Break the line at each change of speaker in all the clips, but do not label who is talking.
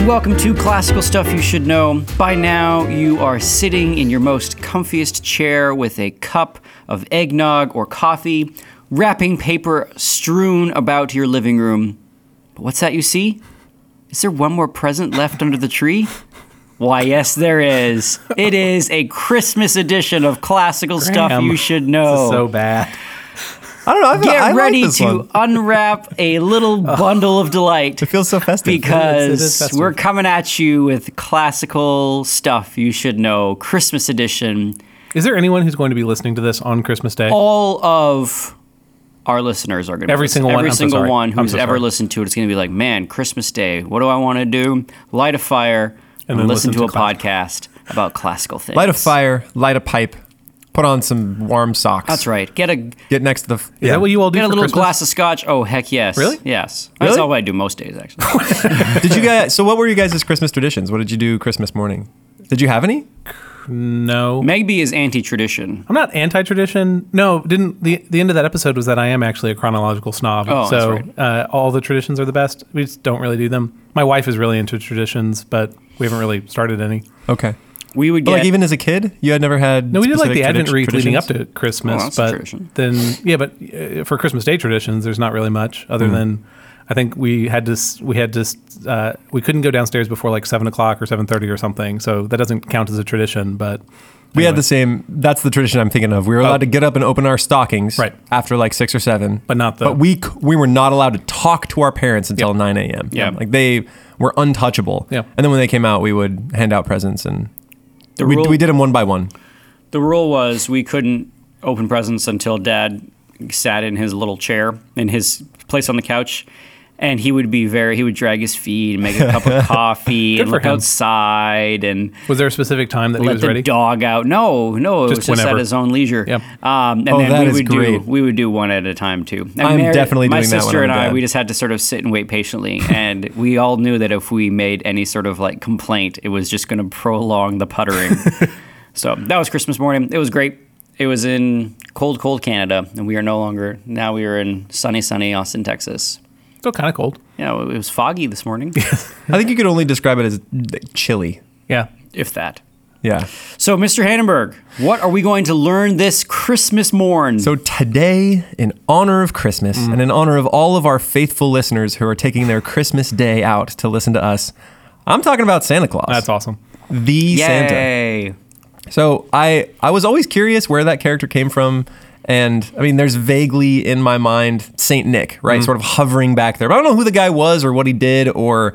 and welcome to Classical Stuff You Should Know. By now, you are sitting in your most comfiest chair with a cup of eggnog or coffee, wrapping paper strewn about your living room. But what's that you see? Is there one more present left under the tree? Why, yes, there is. It is a Christmas edition of Classical Stuff You Should
This
Know.
is so bad.
I don't know. I feel,
Get
I like
ready
this
to
one.
unwrap a little bundle of delight
It feels so festive.
It is
because
festive.
we're coming at you with classical stuff you should know, Christmas edition.
Is there anyone who's going to be listening to this on Christmas Day?
All of our listeners are going to
Every single one?
Every
I'm
single
sorry.
one who's
so
ever listened to it, it is going to be like, man, Christmas Day. What do I want to do? Light a fire and,
then
listen,
listen
to,
to
a
class-
podcast about classical things.
light a fire, light a pipe, put on some warm socks.
That's right. Get a
Get next to the.
Is that what you all do
get a little
Christmas?
glass of scotch. Oh heck yes.
Really?
Yes. That's
Really?
all I do most days actually.
Did you guys? So, what were you guys' Christmas traditions? What did you do Christmas morning? Did you have any?
No.
Megby is anti-tradition.
I'm not anti-tradition. No, didn't the the end of that episode was that I am actually a chronological snob.
Oh, that's
so
right.
uh, all the traditions are the best. We just don't really do them. My wife is really into traditions, but we haven't really started any.
Okay.
We would
But
get
like even as a kid, you had never had.
No, we did like the
specific
Advent
tradi-
wreath leading up to Christmas,
Oh,
but then yeah, but uh, for Christmas Day traditions, there's not really much other
Hmm.
than I think we had to we had to uh, we couldn't go downstairs before like seven o'clock or seven thirty or something, so that doesn't count as a tradition. But
We had the same. That's the tradition I'm thinking of. We were allowed to get up and open our stockings
Right.
after like six or seven.
But not the-
But we we were not allowed to talk to our parents until
Yep.
nine a.m.
Yeah.
Like they were untouchable.
Yeah.
And then when they came out, we would hand out presents and
the
we,
rule.
we did them one by one.
The rule was we couldn't open presents until Dad sat in his little chair in his place on the couch, and he would be very. He would drag his feet and make a cup of coffee and look
him.
outside and
was there a specific time that he
let
was
the
ready?
dog out. No, no, it
Just
was just at his own leisure.
Yep.
Um, and
Oh,
then
that
we
is
would
great.
do we would do one at a time too. And
I'm definitely
my
doing that when
sister and I.
dad.
We just had to sort of sit and wait patiently, and we all knew that if we made any sort of like complaint, it was just going to prolong the puttering. so that was Christmas morning. It was great. It was in cold, cold Canada, and we are no longer. Now we are in sunny, sunny Austin, Texas.
Still kind of cold.
Yeah, it was foggy this morning,
I think you could only describe it as chilly.
Yeah.
if that.
Yeah.
So, Mr. Hannenberg, what are we going to learn this Christmas morn?
So today, in honor of Christmas
Mm.
and in honor of all of our faithful listeners who are taking their Christmas day out to listen to us, I'm talking about Santa Claus.
That's awesome.
the Santa.
Yay!
So I I was always curious where that character came from. And I mean, there's vaguely in my mind Saint Nick, right? Sort of hovering back there. But I don't know who the guy was or what he did or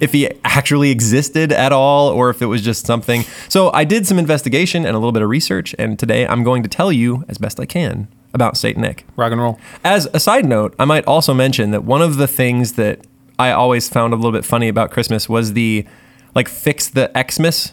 if he actually existed at all or if it was just something. So I did some investigation and a little bit of research. And today I'm going to tell you as best I can about Saint Nick.
Rock and roll.
As a side note, I might also mention that one of the things that I always found a little bit funny about Christmas was the like fix the Xmas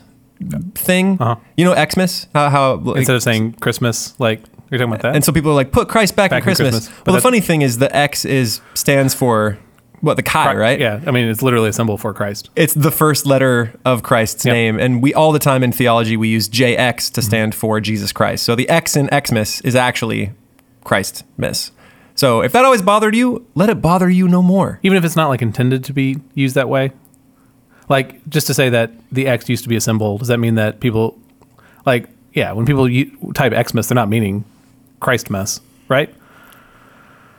thing.
Uh-huh.
You know Xmas? How, how like,
Instead of saying Christmas, like you're talking about that.
and so people are like put Christ back,
Back
in
in
Christmas.
Christmas. But
Well, the funny thing is the X is stands for what the chi, right?
Yeah. I mean, it's literally a symbol for Christ.
It's the first letter of Christ's
Yep.
name, and we all the time in theology we use JX
Mm-hmm.
to stand for Jesus Christ. So the X in Xmas is actually Christ miss. So if that always bothered you, let it bother you no more.
Even if it's not like intended to be used that way. Like just to say that the X used to be a symbol, does that mean that people, like, yeah, when people u- type Xmas, they're not meaning Christmas, right?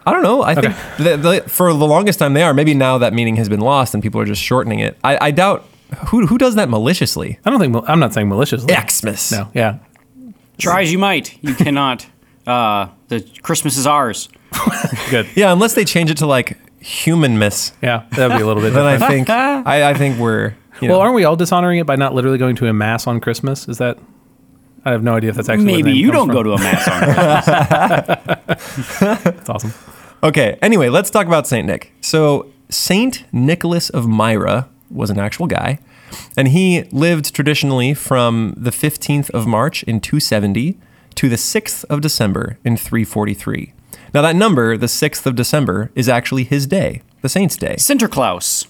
I don't know. I
Okay.
think that the, for the longest time they are. Maybe now that meaning has been lost and people are just shortening it. I, I doubt who who does that maliciously.
I don't think I'm not saying maliciously.
Xmas.
No. Yeah.
Try as you might, you cannot. Uh, the Christmas is ours.
Good.
Yeah, unless they change it to like human miss.
Yeah. That'd be a little bit.
Then I
different.
think I, I think we're you know,
well, aren't we all dishonoring it by not literally going to a mass on Christmas? Is that? I have no idea if that's actually. where the
Maybe
name
you
comes
don't
from.
go to a mass on Christmas.
That's awesome.
Okay, anyway, let's talk about Saint Nick. So, Saint Nicholas of Myra was an actual guy, and he lived traditionally from the 15th of March in 270 to the 6th of December in 343. Now, that number, the 6th of December, is actually his day, the saint's day.
Sinterklaas.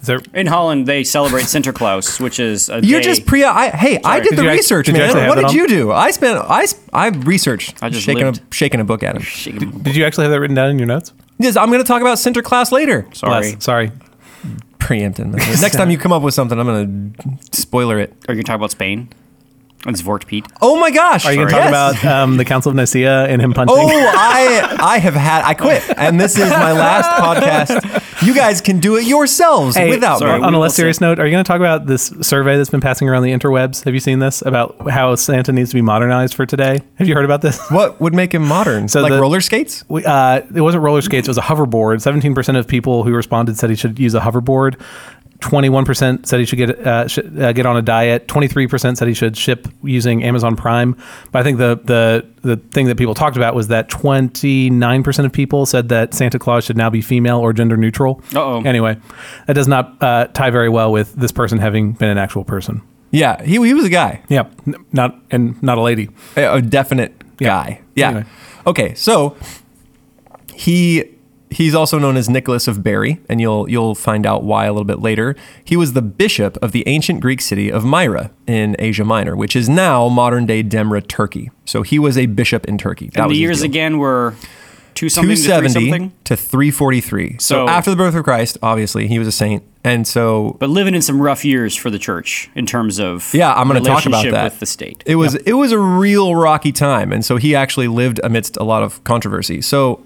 Is there?
In Holland, they celebrate Sinterklaas, which is a
You're
day-
just pre. I, hey, I did
Did
the
you
research,
did actually
man.
have
What did
on?
you do? I spent. I I researched.
I just
shaking a, shaking a book at him.
Shaking-
Did you actually have that written down in your notes?
Yes, I'm going to talk about Sinterklaas later.
Sorry.
Bless. Sorry.
preempting. Next time you come up with something, I'm gonna spoiler it.
Are you going to talk about Spain? And Zwarte Piet?
Oh my gosh!
Are you going to
Yes.
talk about um, the Council of Nicaea and him punching?
Oh, I I have had I quit, and this is my last podcast. You guys can do it yourselves
Hey,
without
sorry.
me.
on a less serious note, are you going to talk about this survey that's been passing around the interwebs? Have you seen this about how Santa needs to be modernized for today? Have you heard about this?
What would make him modern?
So
like
the-
roller skates?
We, uh, it wasn't roller skates; it was a hoverboard. Seventeen percent of people who responded said he should use a hoverboard. Twenty-one percent said he should get uh, sh- uh, get on a diet. Twenty-three percent said he should ship using Amazon Prime. But I think the the the thing that people talked about was that twenty-nine percent of people said that Santa Claus should now be female or gender neutral.
Uh-oh.
Anyway, that does not uh, tie very well with this person having been an actual person.
Yeah, he he was a guy,
Yeah, n- not and not a lady.
a, a definite guy. Yeah.
Anyway.
Okay, so he he's also known as Nicholas of Bari, and you'll you'll find out why a little bit later. He was the bishop of the ancient Greek city of Myra in Asia Minor, which is now modern day Demre, Turkey. So he was a bishop in Turkey. That
And the years again were two something
270
something?
to 343. So,
So-
after the birth of Christ, obviously, he was a saint. And so
But living in some rough years for the church in terms of
Yeah, I'm gonna talk about that.
with the state.
it was it was a real rocky time and so he actually lived amidst a lot of controversy. So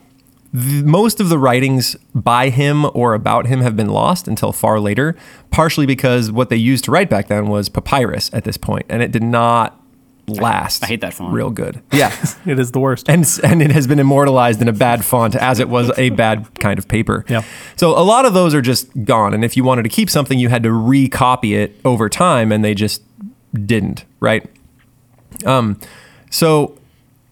most of the writings by him or about him have been lost until far later, partially because what they used to write back then was papyrus at this point and it did not last.
I hate that font.
Real good. Yeah.
It is the worst.
and and it has been immortalized in a bad font as it was a bad kind of paper.
Yeah.
So a lot of those are just gone, and if you wanted to keep something, you had to recopy it over time, and they just didn't, right? Um, so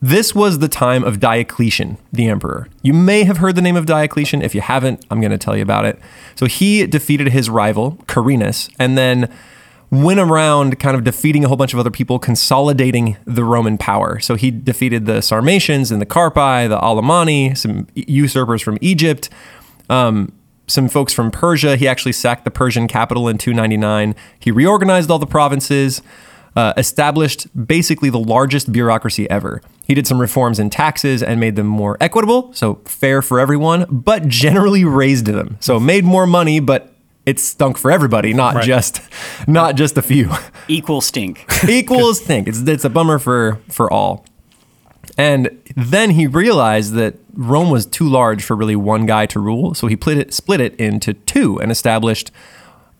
this was the time of Diocletian, the emperor. You may have heard the name of Diocletian. If you haven't, I'm going to tell you about it. So he defeated his rival, Carinus, and then went around kind of defeating a whole bunch of other people, consolidating the Roman power. So he defeated the Sarmatians and the Carpi, the Alemanni, some usurpers from Egypt, um, some folks from Persia. He actually sacked the Persian capital in 299. He reorganized all the provinces, uh, established basically the largest bureaucracy ever. He did some reforms in taxes and made them more equitable, so fair for everyone, but generally raised them. So made more money, but it stunk for everybody, not
Right.
just not just a few.
Equal stink.
Equals stink. It's it's a bummer for for all. And then he realized that Rome was too large for really one guy to rule, so he split it, split it into two and established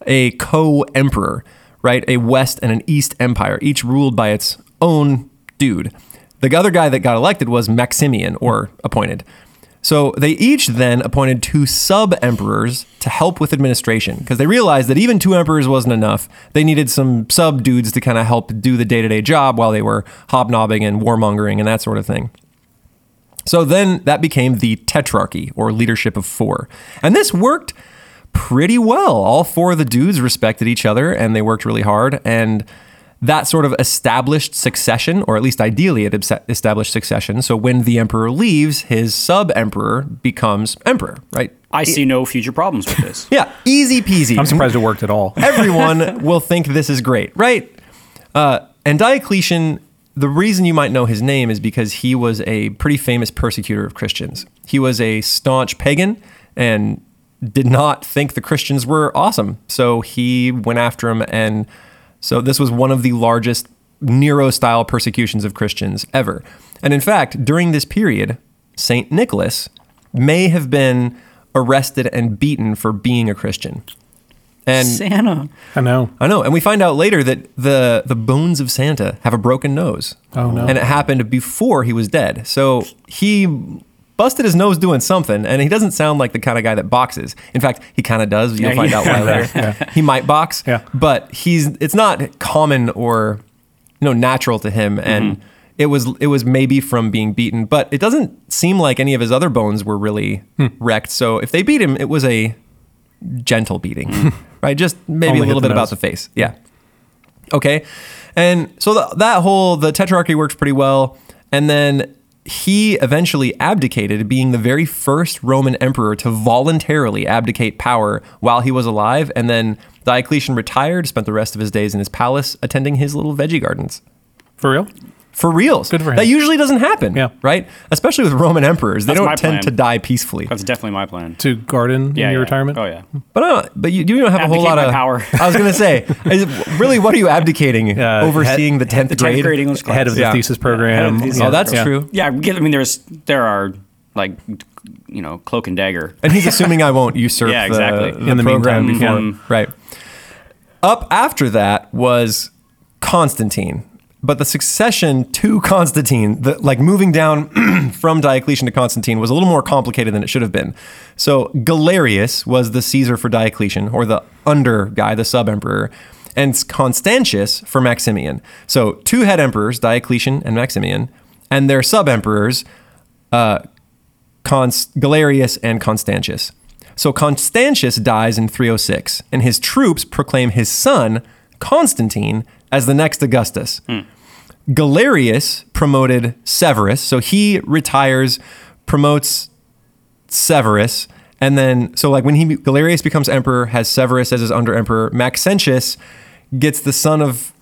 a co-emperor, right? A West and an East empire, each ruled by its own dude. The other guy that got elected was Maximian or appointed. So they each then appointed two sub emperors to help with administration because they realized that even two emperors wasn't enough. They needed some sub dudes to kind of help do the day to day job while they were hobnobbing and warmongering and that sort of thing. So then that became the tetrarchy or leadership of four. And this worked pretty well. All four of the dudes respected each other and they worked really hard. And that sort of established succession, or at least ideally it established succession. So when the emperor leaves, his sub emperor becomes emperor, right?
I see no future problems with this.
Yeah, easy peasy.
I'm surprised it worked at all.
Everyone will think this is great, right? Uh, and Diocletian, the reason you might know his name is because he was a pretty famous persecutor of Christians. He was a staunch pagan and did not think the Christians were awesome. So he went after them. And so this was one of the largest Nero style persecutions of Christians ever. And in fact, during this period, St. Nicholas may have been arrested and beaten for being a Christian. And
Santa.
I know.
I know, and we find out later that the the bones of Santa have a broken nose.
Oh, no.
And it happened before he was dead. So he busted his nose doing something, and he doesn't sound like the kind of guy that boxes. In fact, he kind of does. You'll
Yeah,
find
yeah.
out why later. He might box,
Yeah.
but he's it's not common or you know natural to him, and
Mm-hmm.
it was it was maybe from being beaten, but it doesn't seem like any of his other bones were really
Hmm.
wrecked. So if they beat him, it was a gentle beating,
Mm.
right? Just maybe
Only
a little
the
bit about the face. Yeah. Okay. And so th- that whole the tetrarchy works pretty well. And then he eventually abdicated, being the very first Roman emperor to voluntarily abdicate power while he was alive. And then Diocletian retired, spent the rest of his days in his palace attending his little veggie gardens.
For real?
For reals.
Good for him.
That usually doesn't happen.
Yeah.
Right? Especially with Roman emperors. They
That's my
don't tend
plan.
to die peacefully.
That's definitely my plan.
To garden
Yeah,
in your
yeah.
retirement.
Oh yeah.
But uh, but you, you don't have a whole
Abdicate
lot
my
of
power.
I was gonna say, is really, what are you abdicating?
Uh,
Overseeing the tenth
The
grade.
tenth grade English class.
Head of the
Yeah.
thesis
Head
program.
of the thesis-
Oh, that's
Yeah.
true.
Yeah, I get- I mean, there's there are like you know cloak and dagger.
And he's assuming I won't usurp
Yeah,
the,
exactly.
the
In the
program
meantime,
before. Right. Up after that was Constantine. But the succession to Constantine, the, like moving down from Diocletian to Constantine, was a little more complicated than it should have been. So Galerius was the Caesar for Diocletian, or the under guy, the sub emperor, and Constantius for Maximian. So two head emperors, Diocletian and Maximian, and their sub emperors, uh, Const- Galerius and Constantius. So Constantius dies in 306, and his troops proclaim his son, Constantine, as the next Augustus. Hmm. Galerius promoted Severus, so he retires, promotes Severus, and then so like when he Galerius becomes emperor, has Severus as his under emperor. Maxentius gets the son of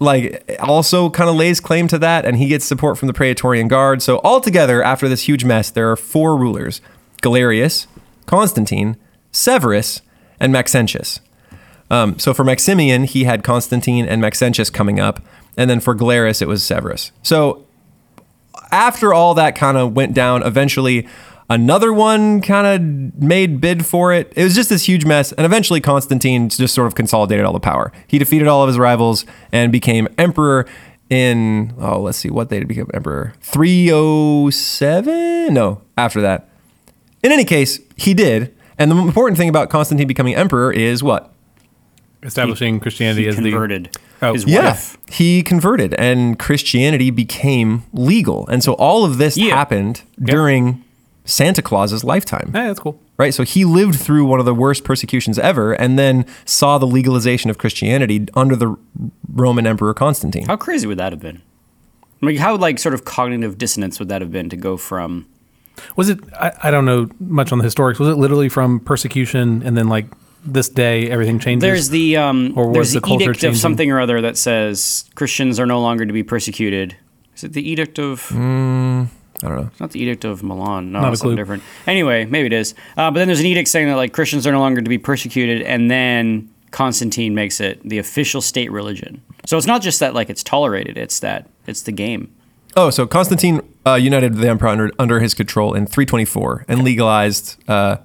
like also kind of lays claim to that and he gets support from the praetorian guard so altogether after this huge mess there are four rulers galerius constantine severus and maxentius um, so for maximian he had constantine and maxentius coming up and then for galerius it was severus so after all that kind of went down, eventually another one kind of made bid for it. It was just this huge mess, and eventually Constantine just sort of consolidated all the power. He defeated all of his rivals and became emperor in oh, let's see, what they did become emperor? 307? No, after that. In any case, he did. And the important thing about Constantine becoming emperor is what?
Establishing Christianity
He
as
converted
Oh.
his
Yeah,
wife.
he converted and Christianity became legal. And so all of this
Yeah.
happened during Santa Claus's lifetime.
the. Hey, that's cool.
Right? So he lived through one of the worst persecutions ever and then saw the legalization of Christianity under the Roman Emperor Constantine.
How crazy would that have been? Like how like sort of cognitive dissonance would that have been to go from
Was it? I, I don't know much on the historics. Was it literally from persecution and then like this day everything changes?
There's the um,
Or was
there's
the
the,
culture
edict of something or other that says Christians are no longer to be persecuted. Is it the edict of?
I don't know.
It's not the edict of Milan. No,
Not a
it's something
clue.
different. Anyway, maybe it is. Uh, but then there's an edict saying that like Christians are no longer to be persecuted, and then Constantine makes it the official state religion. So it's not just that like it's tolerated; it's that it's the game.
Oh, so Constantine uh, united the emperor under, under his control in 324 and legalized. Uh,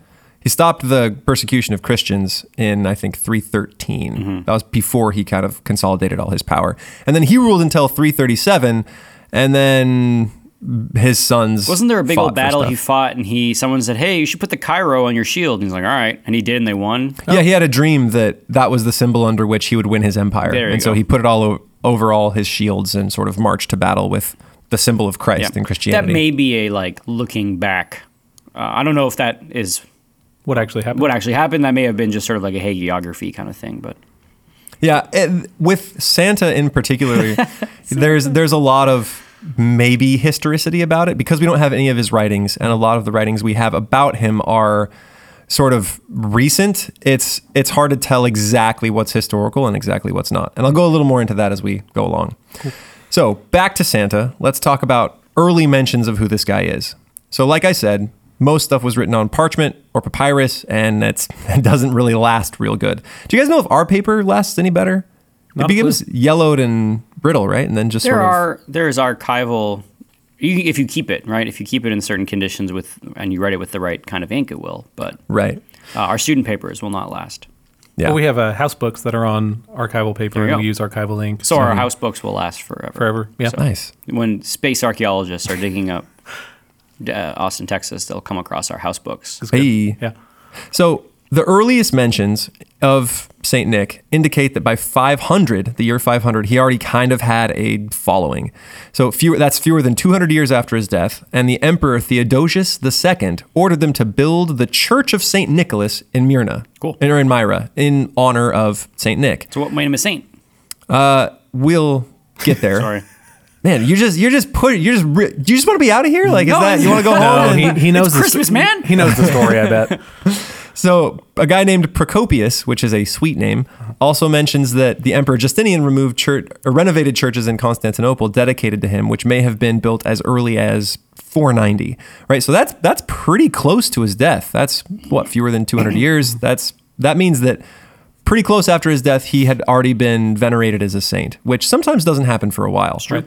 he stopped the persecution of Christians in I think 313.
Mm-hmm.
That was before he kind of consolidated all his power, and then he ruled until 337, and then his sons.
Wasn't there a big old battle he fought, and he someone said, "Hey, you should put the Chi Rho on your shield," and he's like, "All right," and he did, and they won.
Yeah, he had a dream that that was the symbol under which he would win his empire, and so he put it all o- over all his shields and sort of marched to battle with the symbol of Christ in Christianity.
That may be a like looking back. Uh, I don't know if that is
what actually happened.
what actually happened. That may have been just sort of like a hagiography kind of thing, but
Yeah, and with Santa in particular, there's there's a lot of maybe historicity about it because we don't have any of his writings, and a lot of the writings we have about him are sort of recent. It's it's hard to tell exactly what's historical and exactly what's not, and I'll go a little more into that as we go along. So back to Santa. Let's talk about early mentions of who this guy is. So, like I said, most stuff was written on parchment or papyrus, and it's, it doesn't really last real good. Do you guys know if our paper lasts any better?
Not
it
a
becomes yellowed and brittle, right? And then just
there
sort of.
are there is archival. You, if you keep it right, if you keep it in certain conditions with and you write it with the right kind of ink, it will. But
Right.
uh, our student papers will not last.
Yeah.
Well, we have uh, house books that are on archival paper,
There you
and we use archival ink.
So our house books will last forever.
forever. Yeah.
So
nice.
When space archaeologists are digging up uh, Austin, Texas, they'll come across our house books.
Hey.
Yeah.
So the earliest mentions of Saint Nick indicate that by 500, the year 500, he already kind of had a following. So fewer, that's fewer than 200 years after his death, and the Emperor Theodosius II ordered them to build the Church of Saint Nicholas in Myrna,
Cool.
or in Myra, in honor of Saint Nick.
So what made him a saint?
We'll get there.
Sorry.
Man, you just you're just put you're just ri- you just want to be out of here. Like, is
No,
that you want to go home?
No,
and-
he, he knows
It's
the
Christmas,
sto-
man.
He knows the story. I bet.
So, a guy named Procopius, which is a sweet name, also mentions that the Emperor Justinian removed church, or renovated churches in Constantinople dedicated to him, which may have been built as early as 490. Right. So that's that's pretty close to his death. That's what fewer than 200 years. That's that means that pretty close after his death, he had already been venerated as a saint, which sometimes doesn't happen for a while.
Right.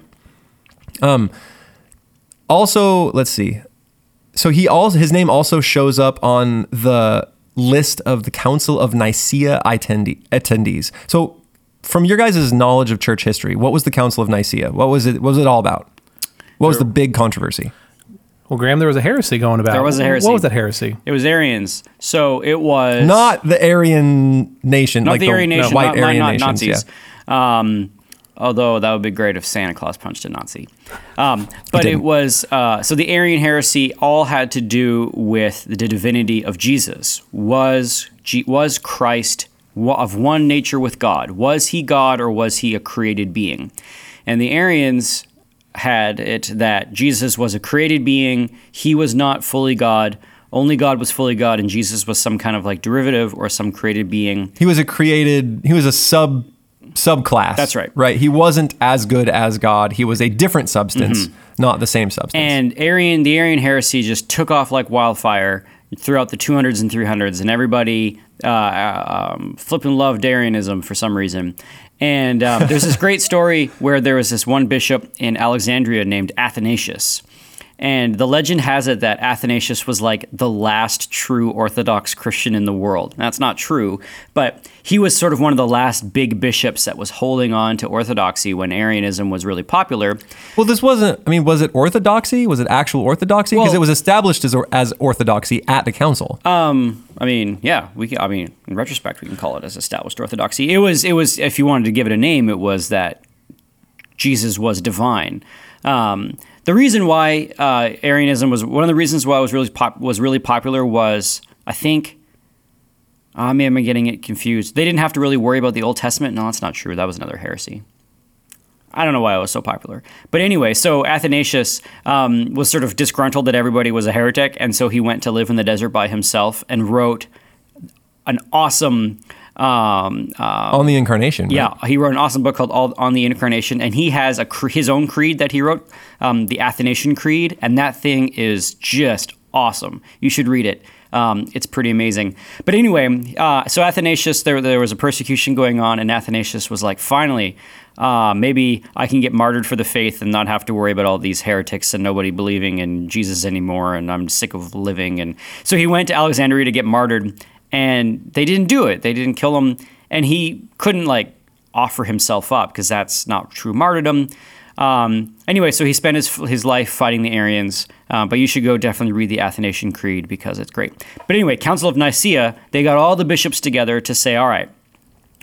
Also, let's see. So he also his name also shows up on the list of the Council of Nicaea attendee, attendees. So, from your guys' knowledge of church history, what was the Council of Nicaea? What was it? What was it all about? What was the big controversy?
Well, Graham, there was a heresy going about.
There was a heresy.
What was that heresy?
It was Arians. So it was
Not the Aryan nation,
not
like
the Aryan nation,
white
not, not-
Aryan
not
nations.
Nazis. Um, although that would be great if Santa Claus punched a Nazi. Um, but it was uh, so the Arian heresy all had to do with the divinity of Jesus. Was was Christ of one nature with God? Was he God or was he a created being? And the Arians had it that Jesus was a created being. He was not fully God. Only God was fully God, and Jesus was some kind of like derivative or some created being.
He was a created. He was a sub subclass.
That's right.
Right. He wasn't as good as God. He was a different substance, not the same substance.
Mm-hmm. And Arian, the Arian heresy just took off like wildfire throughout the 200s and 300s, and everybody uh, um, flipping loved Arianism for some reason. And um, there's this great story where there was this one bishop in Alexandria named Athanasius. And the legend has it that Athanasius was like the last true Orthodox Christian in the world. That's not true, but he was sort of one of the last big bishops that was holding on to Orthodoxy when Arianism was really popular.
Well, this wasn't. I mean, was it orthodoxy? Was it actual orthodoxy? Because
Well-
it was established as as orthodoxy at the council.
I mean, yeah, we. Can, I mean, in retrospect, we can call it as established orthodoxy. It was. It was. If you wanted to give it a name, it was that Jesus was divine. Um, the reason why uh, Arianism was one of the reasons why it was really pop, was really popular was I think. I may am getting it confused. They didn't have to really worry about the Old Testament. No, that's not true. That was another heresy. I don't know why it was so popular. But anyway, so Athanasius um, was sort of disgruntled that everybody was a heretic, and so he went to live in the desert by himself and wrote an awesome. Um, uh,
on the incarnation. right?
yeah, he wrote an awesome book called All on the Incarnation, and he has a cre- his own creed that he wrote, um, the Athanasian Creed, and that thing is just awesome. You should read it. Um, it's pretty amazing. But anyway, uh, so Athanasius, there there was a persecution going on, and Athanasius was like, finally, uh, maybe I can get martyred for the faith and not have to worry about all these heretics and nobody believing in Jesus anymore, and I'm sick of living. And so he went to Alexandria to get martyred, and they didn't do it. They didn't kill him, and he couldn't like offer himself up because that's not true martyrdom. Um, anyway, so he spent his, his life fighting the Arians, uh, but you should go definitely read the Athanasian Creed because it's great. But anyway, Council of Nicaea, they got all the bishops together to say, all right,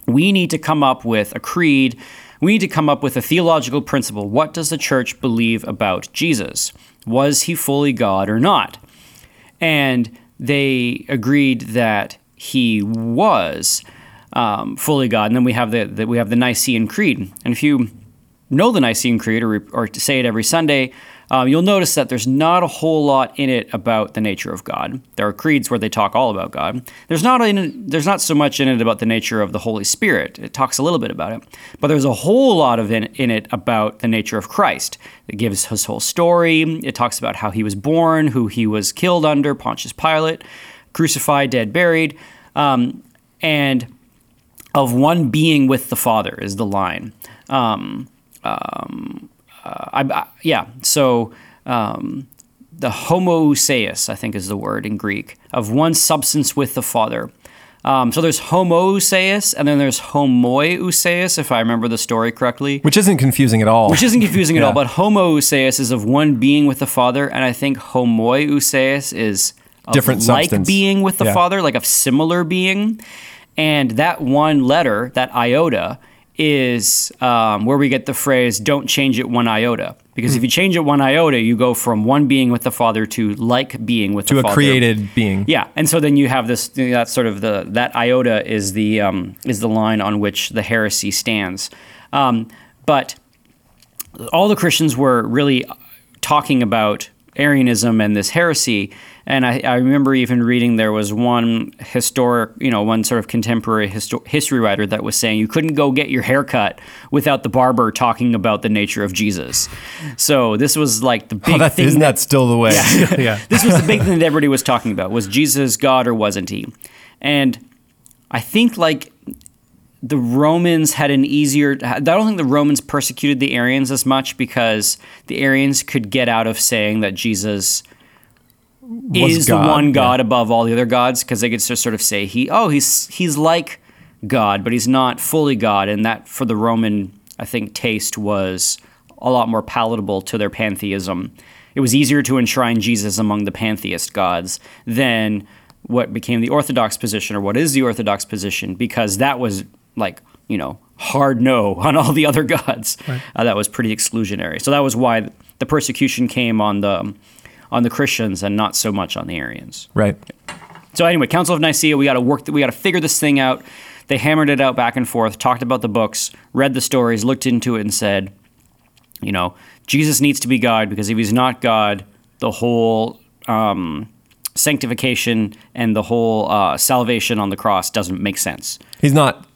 we need to come up with a creed. We need to come up with a theological principle. What does the church believe about Jesus? Was he fully God or not? And they agreed that he was um, fully God. And then we have the, the we have the Nicene Creed. And if you know the Nicene Creed or, or say it every Sunday, um, you'll notice that there's not a whole lot in it about the nature of God. There are creeds where they talk all about God. There's not in there's not so much in it about the nature of the Holy Spirit. It talks a little bit about it, but there's a whole lot of in, in it about the nature of Christ. It gives his whole story. It talks about how he was born, who he was killed under, Pontius Pilate, crucified, dead, buried, um, and of one being with the Father is the line. Um, um, uh, I, I- yeah, so um, the homoousios, I think is the word in Greek, of one substance with the Father. Um, so there's homoousios and then there's homoiousios, if I remember the story correctly.
Which isn't confusing at all.
Which isn't confusing at all,
Yeah.
but homoousios is of one being with the Father, and I think homoiousios is
Different
like
substance.
being with the
Yeah.
Father, like a similar being. And that one letter, that iota, is um, where we get the phrase "don't change it one iota." Because
Hmm.
if you change it one iota, you go from one being with the Father to like being with
to
the
a created being.
Yeah, and so then you have this. That's sort of the that iota is the um, is the line on which the heresy stands. Um, but all the Christians were really talking about Arianism and this heresy. And I, I remember even reading there was one historic, you know, one sort of contemporary histo- history writer that was saying you couldn't go get your hair cut without the barber talking about the nature of Jesus. So this was like the oh, big
Oh, that,
thing.
isn't that still the way?
yeah.
this was the big thing that everybody was talking about was Jesus God or wasn't he? And I think like the Romans had an easier. I don't think the Romans persecuted the Arians as much because the Arians could get out of saying that Jesus is
God,
the one
yeah.
God above all the other gods because they could just sort of say he oh he's he's like God but he's not fully God and that for the Roman I think taste was a lot more palatable to their pantheism. It was easier to enshrine Jesus among the pantheist gods than what became the Orthodox position or what is the Orthodox position because that was like you know hard no on all the other gods. Uh, that was pretty exclusionary. So that was why the persecution came on the on the Christians and not so much on the Arians.
Right.
So anyway, Council of Nicaea, we got to work. We got to figure this thing out. They hammered it out back and forth, talked about the books, read the stories, looked into it, and said, you know, Jesus needs to be God because if he's not God, the whole um, sanctification and the whole uh, salvation on the cross doesn't make sense.
He's not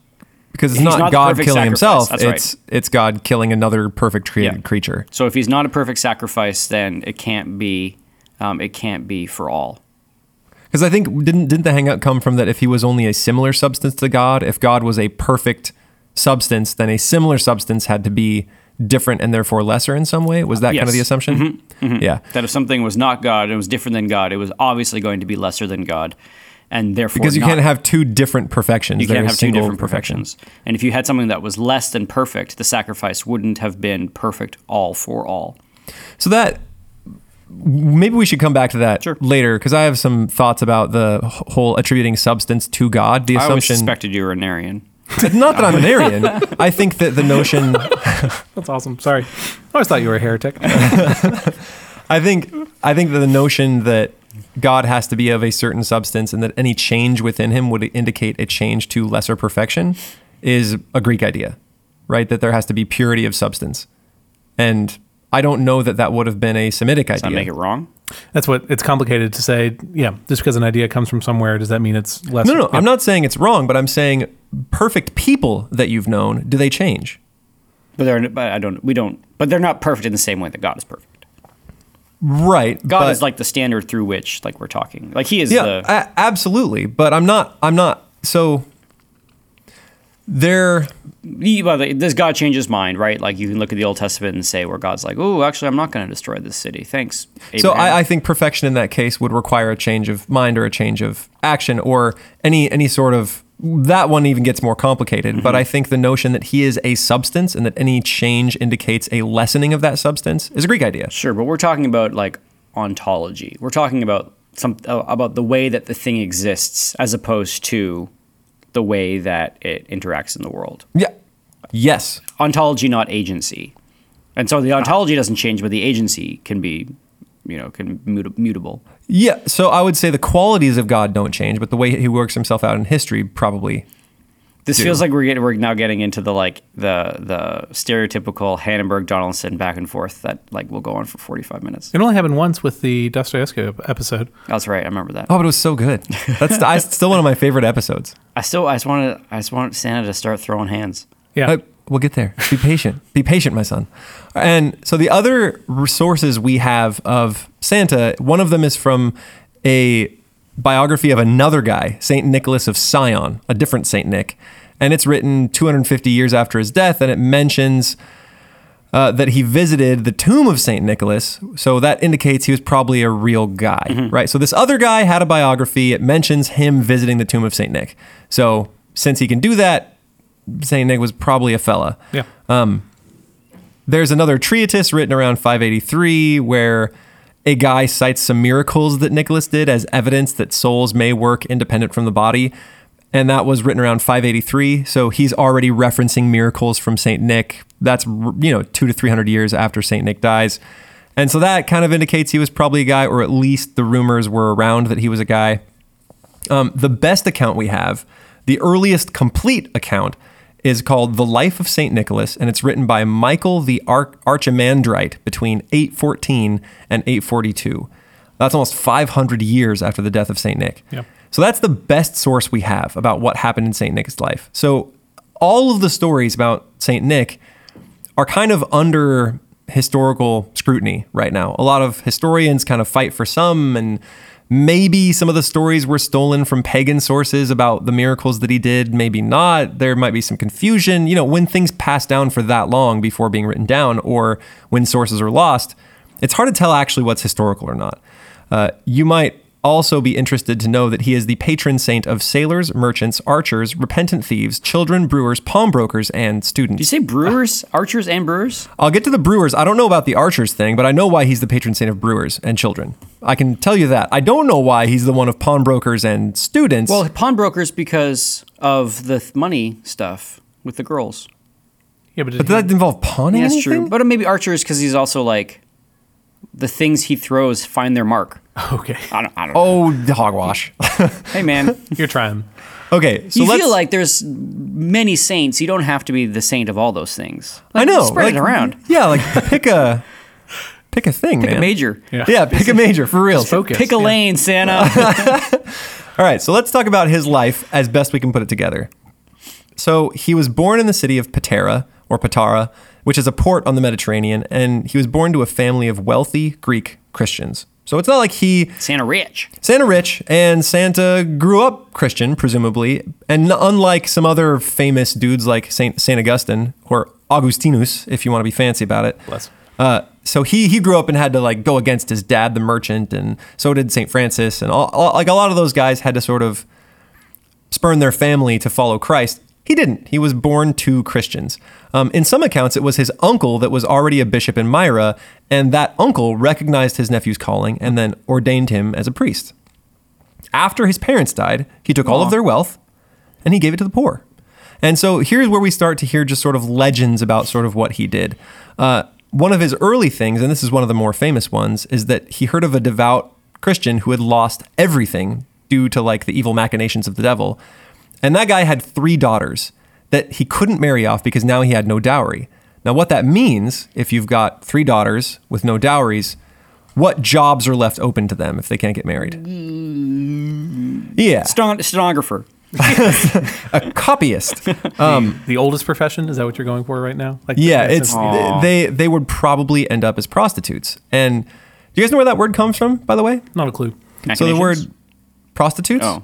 because it's not,
not
God killing himself.
sacrifice. That's right.
It's it's God killing another perfect created
Yeah.
creature.
So if he's not a perfect sacrifice, then it can't be. Um, it can't be for all.
Because I think didn't didn't the hangout come from that if he was only a similar substance to God, if God was a perfect substance, then a similar substance had to be different and therefore lesser in some way. Was that kind of the assumption? Yeah.
That if something was not God and was different than God, it was obviously going to be lesser than God, and therefore
Because you
not-
can't have two different perfections.
you can't have two different
perfection.
perfections. And if you had something that was less than perfect, the sacrifice wouldn't have been perfect all for all.
So that maybe we should come back to that
Sure.
later because I have some thoughts about the whole attributing substance to God. The assumption
I always
assumption,
suspected you were an Arian.
not that I'm an Arian. I think that the notion
That's awesome. Sorry. I always thought you were a heretic.
I think I think that the notion that God has to be of a certain substance and that any change within him would indicate a change to lesser perfection is a Greek idea, right? That there has to be purity of substance. And I don't know that that would have been a Semitic
Does that
idea.
make it wrong?
That's what it's complicated to say. Yeah, just because an idea comes from somewhere, does that mean it's less?
no, no,
yeah.
I'm not saying it's wrong, but I'm saying perfect people that you've known, do they change?
But they're. But I don't. We don't. But they're not perfect in the same way that God is perfect.
Right.
God
but-
is like the standard through which, like, we're talking. Like He is
yeah,
the.
a- absolutely. But I'm not. I'm not. So there.
He- well, the- does God change His mind? Right? Like you can look at the Old Testament and say where God's like, "Oh, actually, I'm not going to destroy this city. Thanks."
So I, I think perfection in that case would require a change of mind or a change of action or any any sort of that one even gets more complicated. But I think the notion that he is a substance and that any change indicates a lessening of that substance is a Greek idea.
Sure, but we're talking about like ontology. We're talking about some uh, about the way that the thing exists as opposed to the way that it interacts in the world.
Yeah. Yes.
Ontology, not agency. And so the ontology doesn't change, but the agency can be, you know, can be muta- mutable.
Yeah. So I would say the qualities of God don't change, but the way he works himself out in history probably.
This
Do.
feels like we're getting, we're now getting into the like the the stereotypical Hannenberg Donaldson back and forth that like will go on for forty five minutes.
It only happened once with the Dostoevsky ep- episode.
That's right, I remember that.
Oh, but it was so good. That's I, still one of my favorite episodes.
I still I just wanted I just wanted Santa to start throwing hands.
Yeah.
We'll get there. Be patient. Be patient, my son. And so the other resources we have of Santa, one of them is from a biography of another guy, Saint Nicholas of Sion, a different Saint Nick, and it's written 250 years after his death, and it mentions. Uh, that he visited the tomb of Saint Nicholas, so that indicates he was probably a real guy, right? So this other guy had a biography. It mentions him visiting the tomb of Saint Nick. So since he can do that, Saint Nick was probably a fella.
yeah.
There's another treatise written around 583 where a guy cites some miracles that Nicholas did as evidence that souls may work independent from the body. And that was written around 583. So he's already referencing miracles from St. Nick. That's, you know, two to 300 years after St. Nick dies. And so that kind of indicates he was probably a guy, or at least the rumors were around that he was a guy. Um, the best account we have, the earliest complete account, is called The Life of St. Nicholas, and it's written by Michael the Arch- Archimandrite between 814 and 842. That's almost 500 years after the death of St. Nick.
Yeah.
So that's the best source we have about what happened in St. Nick's life. So all of the stories about St. Nick are kind of under historical scrutiny right now. A lot of historians kind of fight for some, and maybe some of the stories were stolen from pagan sources about the miracles that he did, maybe not. There might be some confusion. You know, when things pass down for that long before being written down, or when sources are lost, it's hard to tell actually what's historical or not. Uh, you might also be interested to know that he is the patron saint of sailors, merchants, archers, repentant thieves, children, brewers, pawnbrokers, and students.
Did you say brewers, archers, and brewers?
I'll get to the brewers. I don't know about the archers thing, but I know why he's the patron saint of brewers and children. I can tell you that. I don't know why he's the one of pawnbrokers and students.
Well, pawnbrokers because of the th- money stuff with the girls.
Yeah, but,
but did that involve pawning
Yeah, that's
anything?
true. But maybe archers because he's also like the things he throws find their mark.
okay,
I don't, I don't know.
Oh, the hogwash.
Hey, man.
you're trying.
okay, so
you
let's.
feel like there's many saints. You don't have to be the saint of all those things.
I know.
Spread it around.
Yeah, like pick a pick a thing,
Pick
man.
a major.
Yeah.
Yeah, pick a major for real.
Focus.
Pick a
yeah.
lane, Santa.
All right, so let's talk about his life as best we can put it together. So he was born in the city of Patara or Patara, which is a port on the Mediterranean, and he was born to a family of wealthy Greek Christians. So it's not like he
Santa rich.
Santa rich and Santa grew up Christian, presumably, and unlike some other famous dudes like Saint Saint Augustine or Augustinus, if you want to be fancy about it.
Bless.
Uh, so he he grew up and had to like go against his dad, the merchant, and so did Saint Francis, and all, all- like a lot of those guys had to sort of spurn their family to follow Christ. He didn't. He was born to Christians. Um, in some accounts, it was his uncle that was already a bishop in Myra, and that uncle recognized his nephew's calling and then ordained him as a priest. After his parents died, he took all of their wealth and he gave it to the poor. And so here's where we start to hear just sort of legends about sort of what he did. Uh, one of his early things, and this is one of the more famous ones, is that he heard of a devout Christian who had lost everything due to like the evil machinations of the devil. And that guy had three daughters that he couldn't marry off because now he had no dowry. Now, what that means, if you've got three daughters with no dowries, what jobs are left open to them if they can't get married? Yeah,
Sten- stenographer.
a copyist.
Um, the oldest profession is that what you're going for right now? Like
Yeah,
that's-
it's
Aw.
they they would probably end up as prostitutes. And do you guys know where that word comes from, by the way?
not a clue.
So the word prostitutes,
Oh.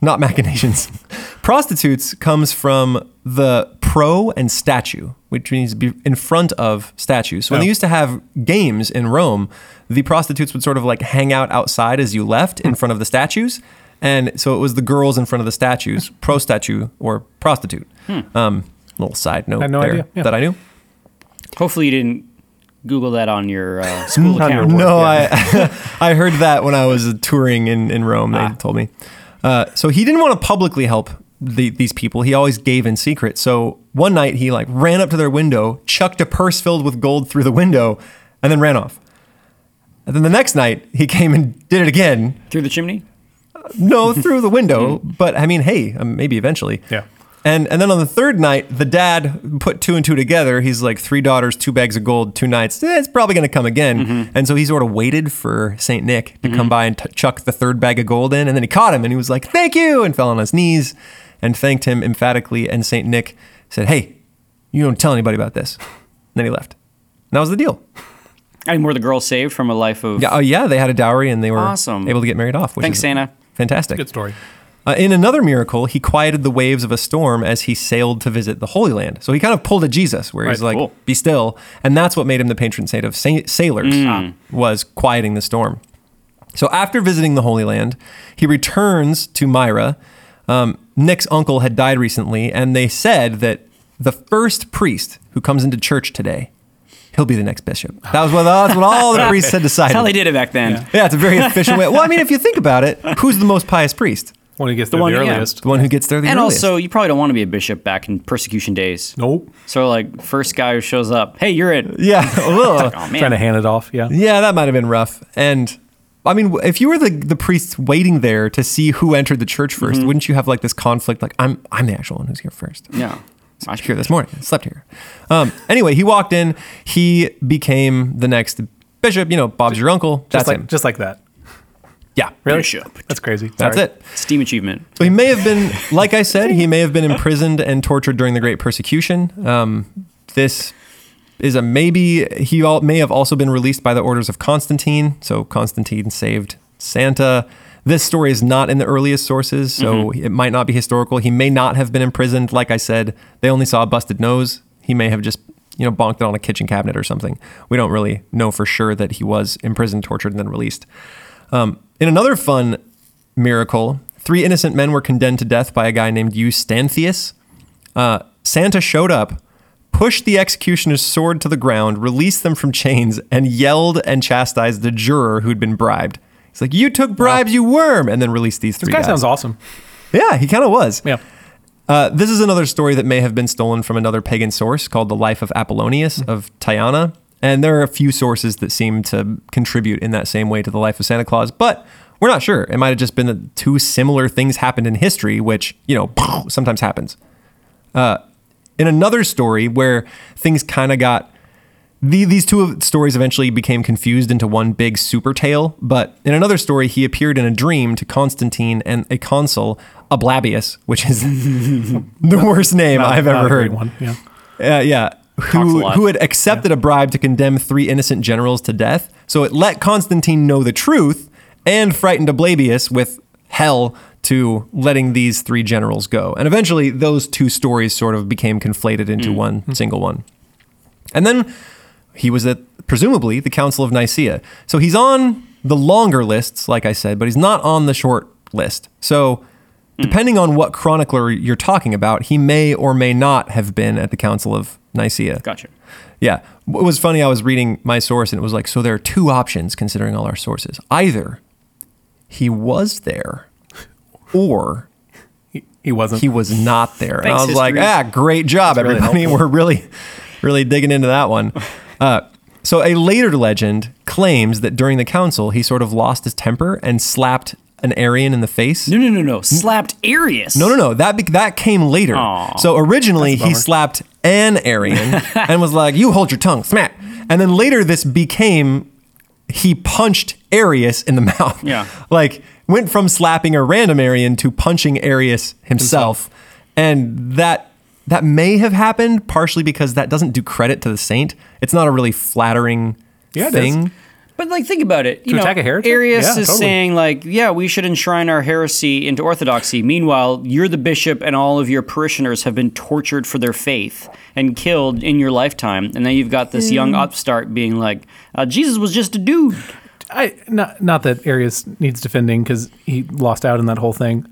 Not machinations. prostitutes comes from the pro and statue, which means be in front of statues. So when they used to have games in Rome, the prostitutes would sort of like hang out outside as you left
Hmm.
in front of the statues. And so it was the girls in front of the statues, pro statue or prostitute. Um, little side note
Hmm. No
there
idea, yeah.
that I knew.
Hopefully you didn't Google that on your uh, school account.
No. I I heard that when I was touring in, in Rome. They
Ah.
told me. Uh, so he didn't want to publicly help the, these people. He always gave in secret. So one night he like ran up to their window, chucked a purse filled with gold through the window, and then ran off. And then the next night he came and did it again.
Through the chimney?
No, through the window. But I mean, hey, um, maybe eventually.
Yeah.
And and then on the third night, the dad put two and two together. He's like three daughters, two bags of gold, two nights. Eh, it's probably going to come again. And so he sort of waited for Saint Nick to come by and t- chuck the third bag of gold in. And then he caught him, and he was like, "Thank you," and fell on his knees and thanked him emphatically. And Saint Nick said, "Hey, you don't tell anybody about this." And then he left. And that was the deal.
I mean, were the girls saved from a life of.
Yeah, oh yeah, they had a dowry and they were
Awesome.
able to get married off. Which
Thanks,
is
Santa.
Fantastic.
Good story.
Uh, in another miracle, he quieted the waves of a storm as he sailed to visit the Holy Land. So he kind of pulled a Jesus, where he's
Right,
like,
cool.
"Be still," and that's what made him the patron saint of sa- sailors. uh, Was quieting the storm. So after visiting the Holy Land, he returns to Myra. Um, Nick's uncle had died recently, and they said that the first priest who comes into church today, he'll be the next bishop. That was what, that's what all the priests had decided.
That's how they did it back then.
Yeah, it's a very efficient way. Well, I mean, if you think about it, who's the most pious priest?
When he gets
The
there
one-
the
yeah.
earliest.
The one who gets there the
And
earliest.
And also, you probably don't want to be a bishop back in persecution days.
Nope.
So, like, first guy who shows up, hey, you're it.
yeah, ugh.
Oh,
Trying to hand it off. Yeah.
yeah, that might have been rough. And I mean, if you were the the priest waiting there to see who entered the church 1st
Mm-hmm.
wouldn't you have like this conflict? Like, I'm I'm the actual one who's here first.
Yeah.
I was here this morning. I slept here. Um, anyway, he walked in. He became the next bishop. You know, Bob's your uncle.
Just
That's
like
him.
just like that.
Yeah,
Really?
Bishop.
That's crazy.
that's
Sorry.
it.
Steam achievement.
So he may have been, like I said, he may have been imprisoned and tortured during the Great Persecution. Um, this is a maybe. He all, may have also been released by the orders of Constantine. So Constantine saved Santa. This story is not in the earliest sources, so it might not be historical. He may not have been imprisoned. Like I said, they only saw a busted nose. He may have just, you know, bonked it on a kitchen cabinet or something. We don't really know for sure that he was imprisoned, tortured, and then released. Um, in another fun miracle, three innocent men were condemned to death by a guy named Eustathius. Uh, Santa showed up, pushed the executioner's sword to the ground, released them from chains, and yelled and chastised the juror who'd been bribed. He's like, "You took bribes, you worm!" and then released these three.
This guy
guys.
sounds awesome.
Yeah, he kind of was.
Yeah.
Uh, this is another story that may have been stolen from another pagan source called The Life of Apollonius of Tyana. And there are a few sources that seem to contribute in that same way to the life of Santa Claus, but we're not sure. It might have just been that two similar things happened in history, which, you know, sometimes happens. Uh, in another story where things kind of got the, these two stories eventually became confused into one big super tale. But in another story, he appeared in a dream to Constantine and a consul, Ablabius, which is the worst name
Not-
I've ever heard.
One. Yeah.
Uh, yeah. Who, who had accepted a bribe to condemn three innocent generals to death. So it let Constantine know the truth and frightened Ablabius with hell to letting these three generals go. And eventually, those two stories sort of became conflated into one single one. And then he was at presumably the Council of Nicaea. So he's on the longer lists, like I said, but he's not on the short list. So depending on what chronicler you're talking about, he may or may not have been at the Council of Nicaea.
Gotcha.
Yeah. It was funny. I was reading my source and it was like, so there are two options considering all our sources. Either he was there or
He, he wasn't.
he was not there. and I
Thanks,
was like, ah, great job,
really
everybody.
helpful.
We're really, really digging into that one. Uh, so a later legend claims that during the council, he sort of lost his temper and slapped an Arian in the face.
No, no, no, no. Slapped Arius.
No, no, no. That be- that came later.
Aw.
so originally he slapped an Arian and was like, "You hold your tongue, smack." And then later this became he punched Arius in the mouth.
Yeah.
like went from slapping a random Arian to punching Arius himself, and that that may have happened partially because that doesn't do credit to the saint. It's not a really flattering
Yeah, it
thing.
Is.
But like, think about it. You
To
know,
attack a heretic?
Arius
Yeah,
is
totally.
saying like, yeah, we should enshrine our heresy into orthodoxy. Meanwhile, you're the bishop, and all of your parishioners have been tortured for their faith and killed in your lifetime. And then you've got this young upstart being like, uh, Jesus was just a dude.
I not not that Arius needs defending because he lost out in that whole thing.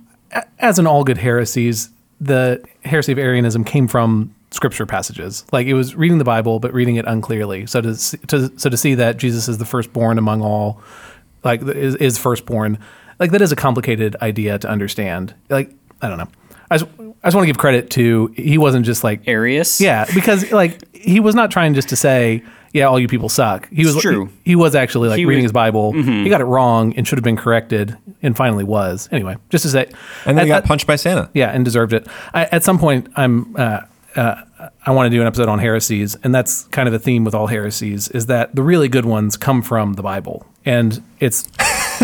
As in all good heresies, the heresy of Arianism came from scripture passages. Like it was reading the Bible, but reading it unclearly. So to, see- to so to see that Jesus is the firstborn among all, like is, is firstborn, like that is a complicated idea to understand. Like I don't know. I just, I just want to give credit to he wasn't just like
Arius.
yeah, because like he was not trying just to say, yeah, all you people suck. He was
It's true.
He, he was actually like
He
reading
was- Mm-hmm.
his Bible. He got it wrong and should have been corrected, and finally was. Anyway, just to say,
And then he
at-
got punched by Santa.
yeah, and deserved it. I, at some point, I'm. Uh, uh, I want to do an episode on heresies, and that's kind of the theme with all heresies: is that the really good ones come from the Bible, and it's.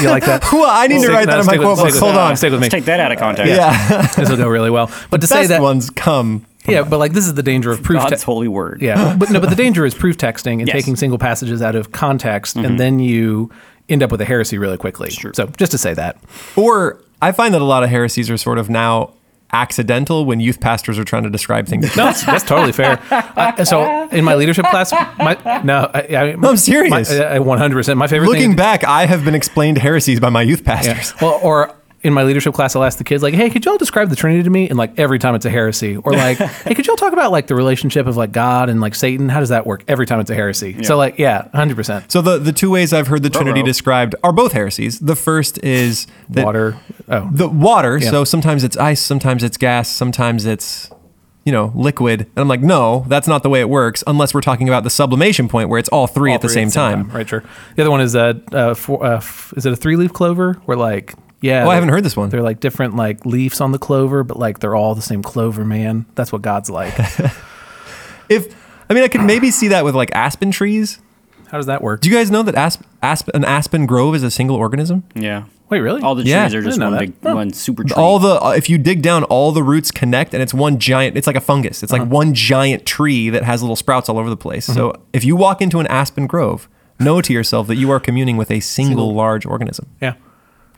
you like that?
Well, I need to
Stick-
write that in my
stick
quote book. Hold on.
Stick with me.
Let's take that out of context.
Yeah.
This will go really well. But to say that,
ones come.
yeah, but like this is the danger of proof.
God's
te-
holy word.
Yeah, but no, but the danger is proof texting and
Yes.
taking single passages out of context,
Mm-hmm.
and then you end up with a heresy really quickly.
true.
So just to say that,
Or I find that a lot of heresies are sort of now accidental when youth pastors are trying to describe things.
no, that's, that's totally fair. Uh, so in my leadership class, my no, I, I,
I'm serious.
One hundred percent. My favorite
Looking
thing.
back, I have been explained heresies by my youth
Yeah.
pastors.
Well, or in my leadership class, I'll ask the kids like, "Hey, could y'all describe the Trinity to me?" And like every time it's a heresy. Or like, "Hey, could y'all talk about like the relationship of like God and like Satan? How does that work?" Every time it's a heresy. So like, yeah, hundred percent.
So the, the two ways I've heard the Trinity
Ruh-roh.
described are both heresies. The first is that
Water. Oh,
the water.
Yeah.
So sometimes it's ice, sometimes it's gas, sometimes it's you know liquid. And I'm like, no, that's not the way it works. Unless we're talking about the sublimation point where it's all three
all
at the
three
same time.
Right, sure. The other one is a, uh, four, uh, f- is it a three leaf clover where like Yeah.
Oh, I haven't heard this one.
They're like different like leaves on the clover, but like they're all the same clover, man. That's what God's like.
If I mean, I could maybe see that with like aspen trees.
How does that work?
Do you guys know that asp, asp, an aspen grove is a single organism?
Yeah.
Wait, really?
All the
Yeah.
trees are
I
just
didn't know
one
that.
big,
Oh.
one super tree.
All the uh, if you dig down, all the roots connect, and it's one giant. It's like a fungus. It's like one giant tree that has little sprouts all over the place. So if you walk into an aspen grove, know to yourself that you are communing with a single large organism.
yeah.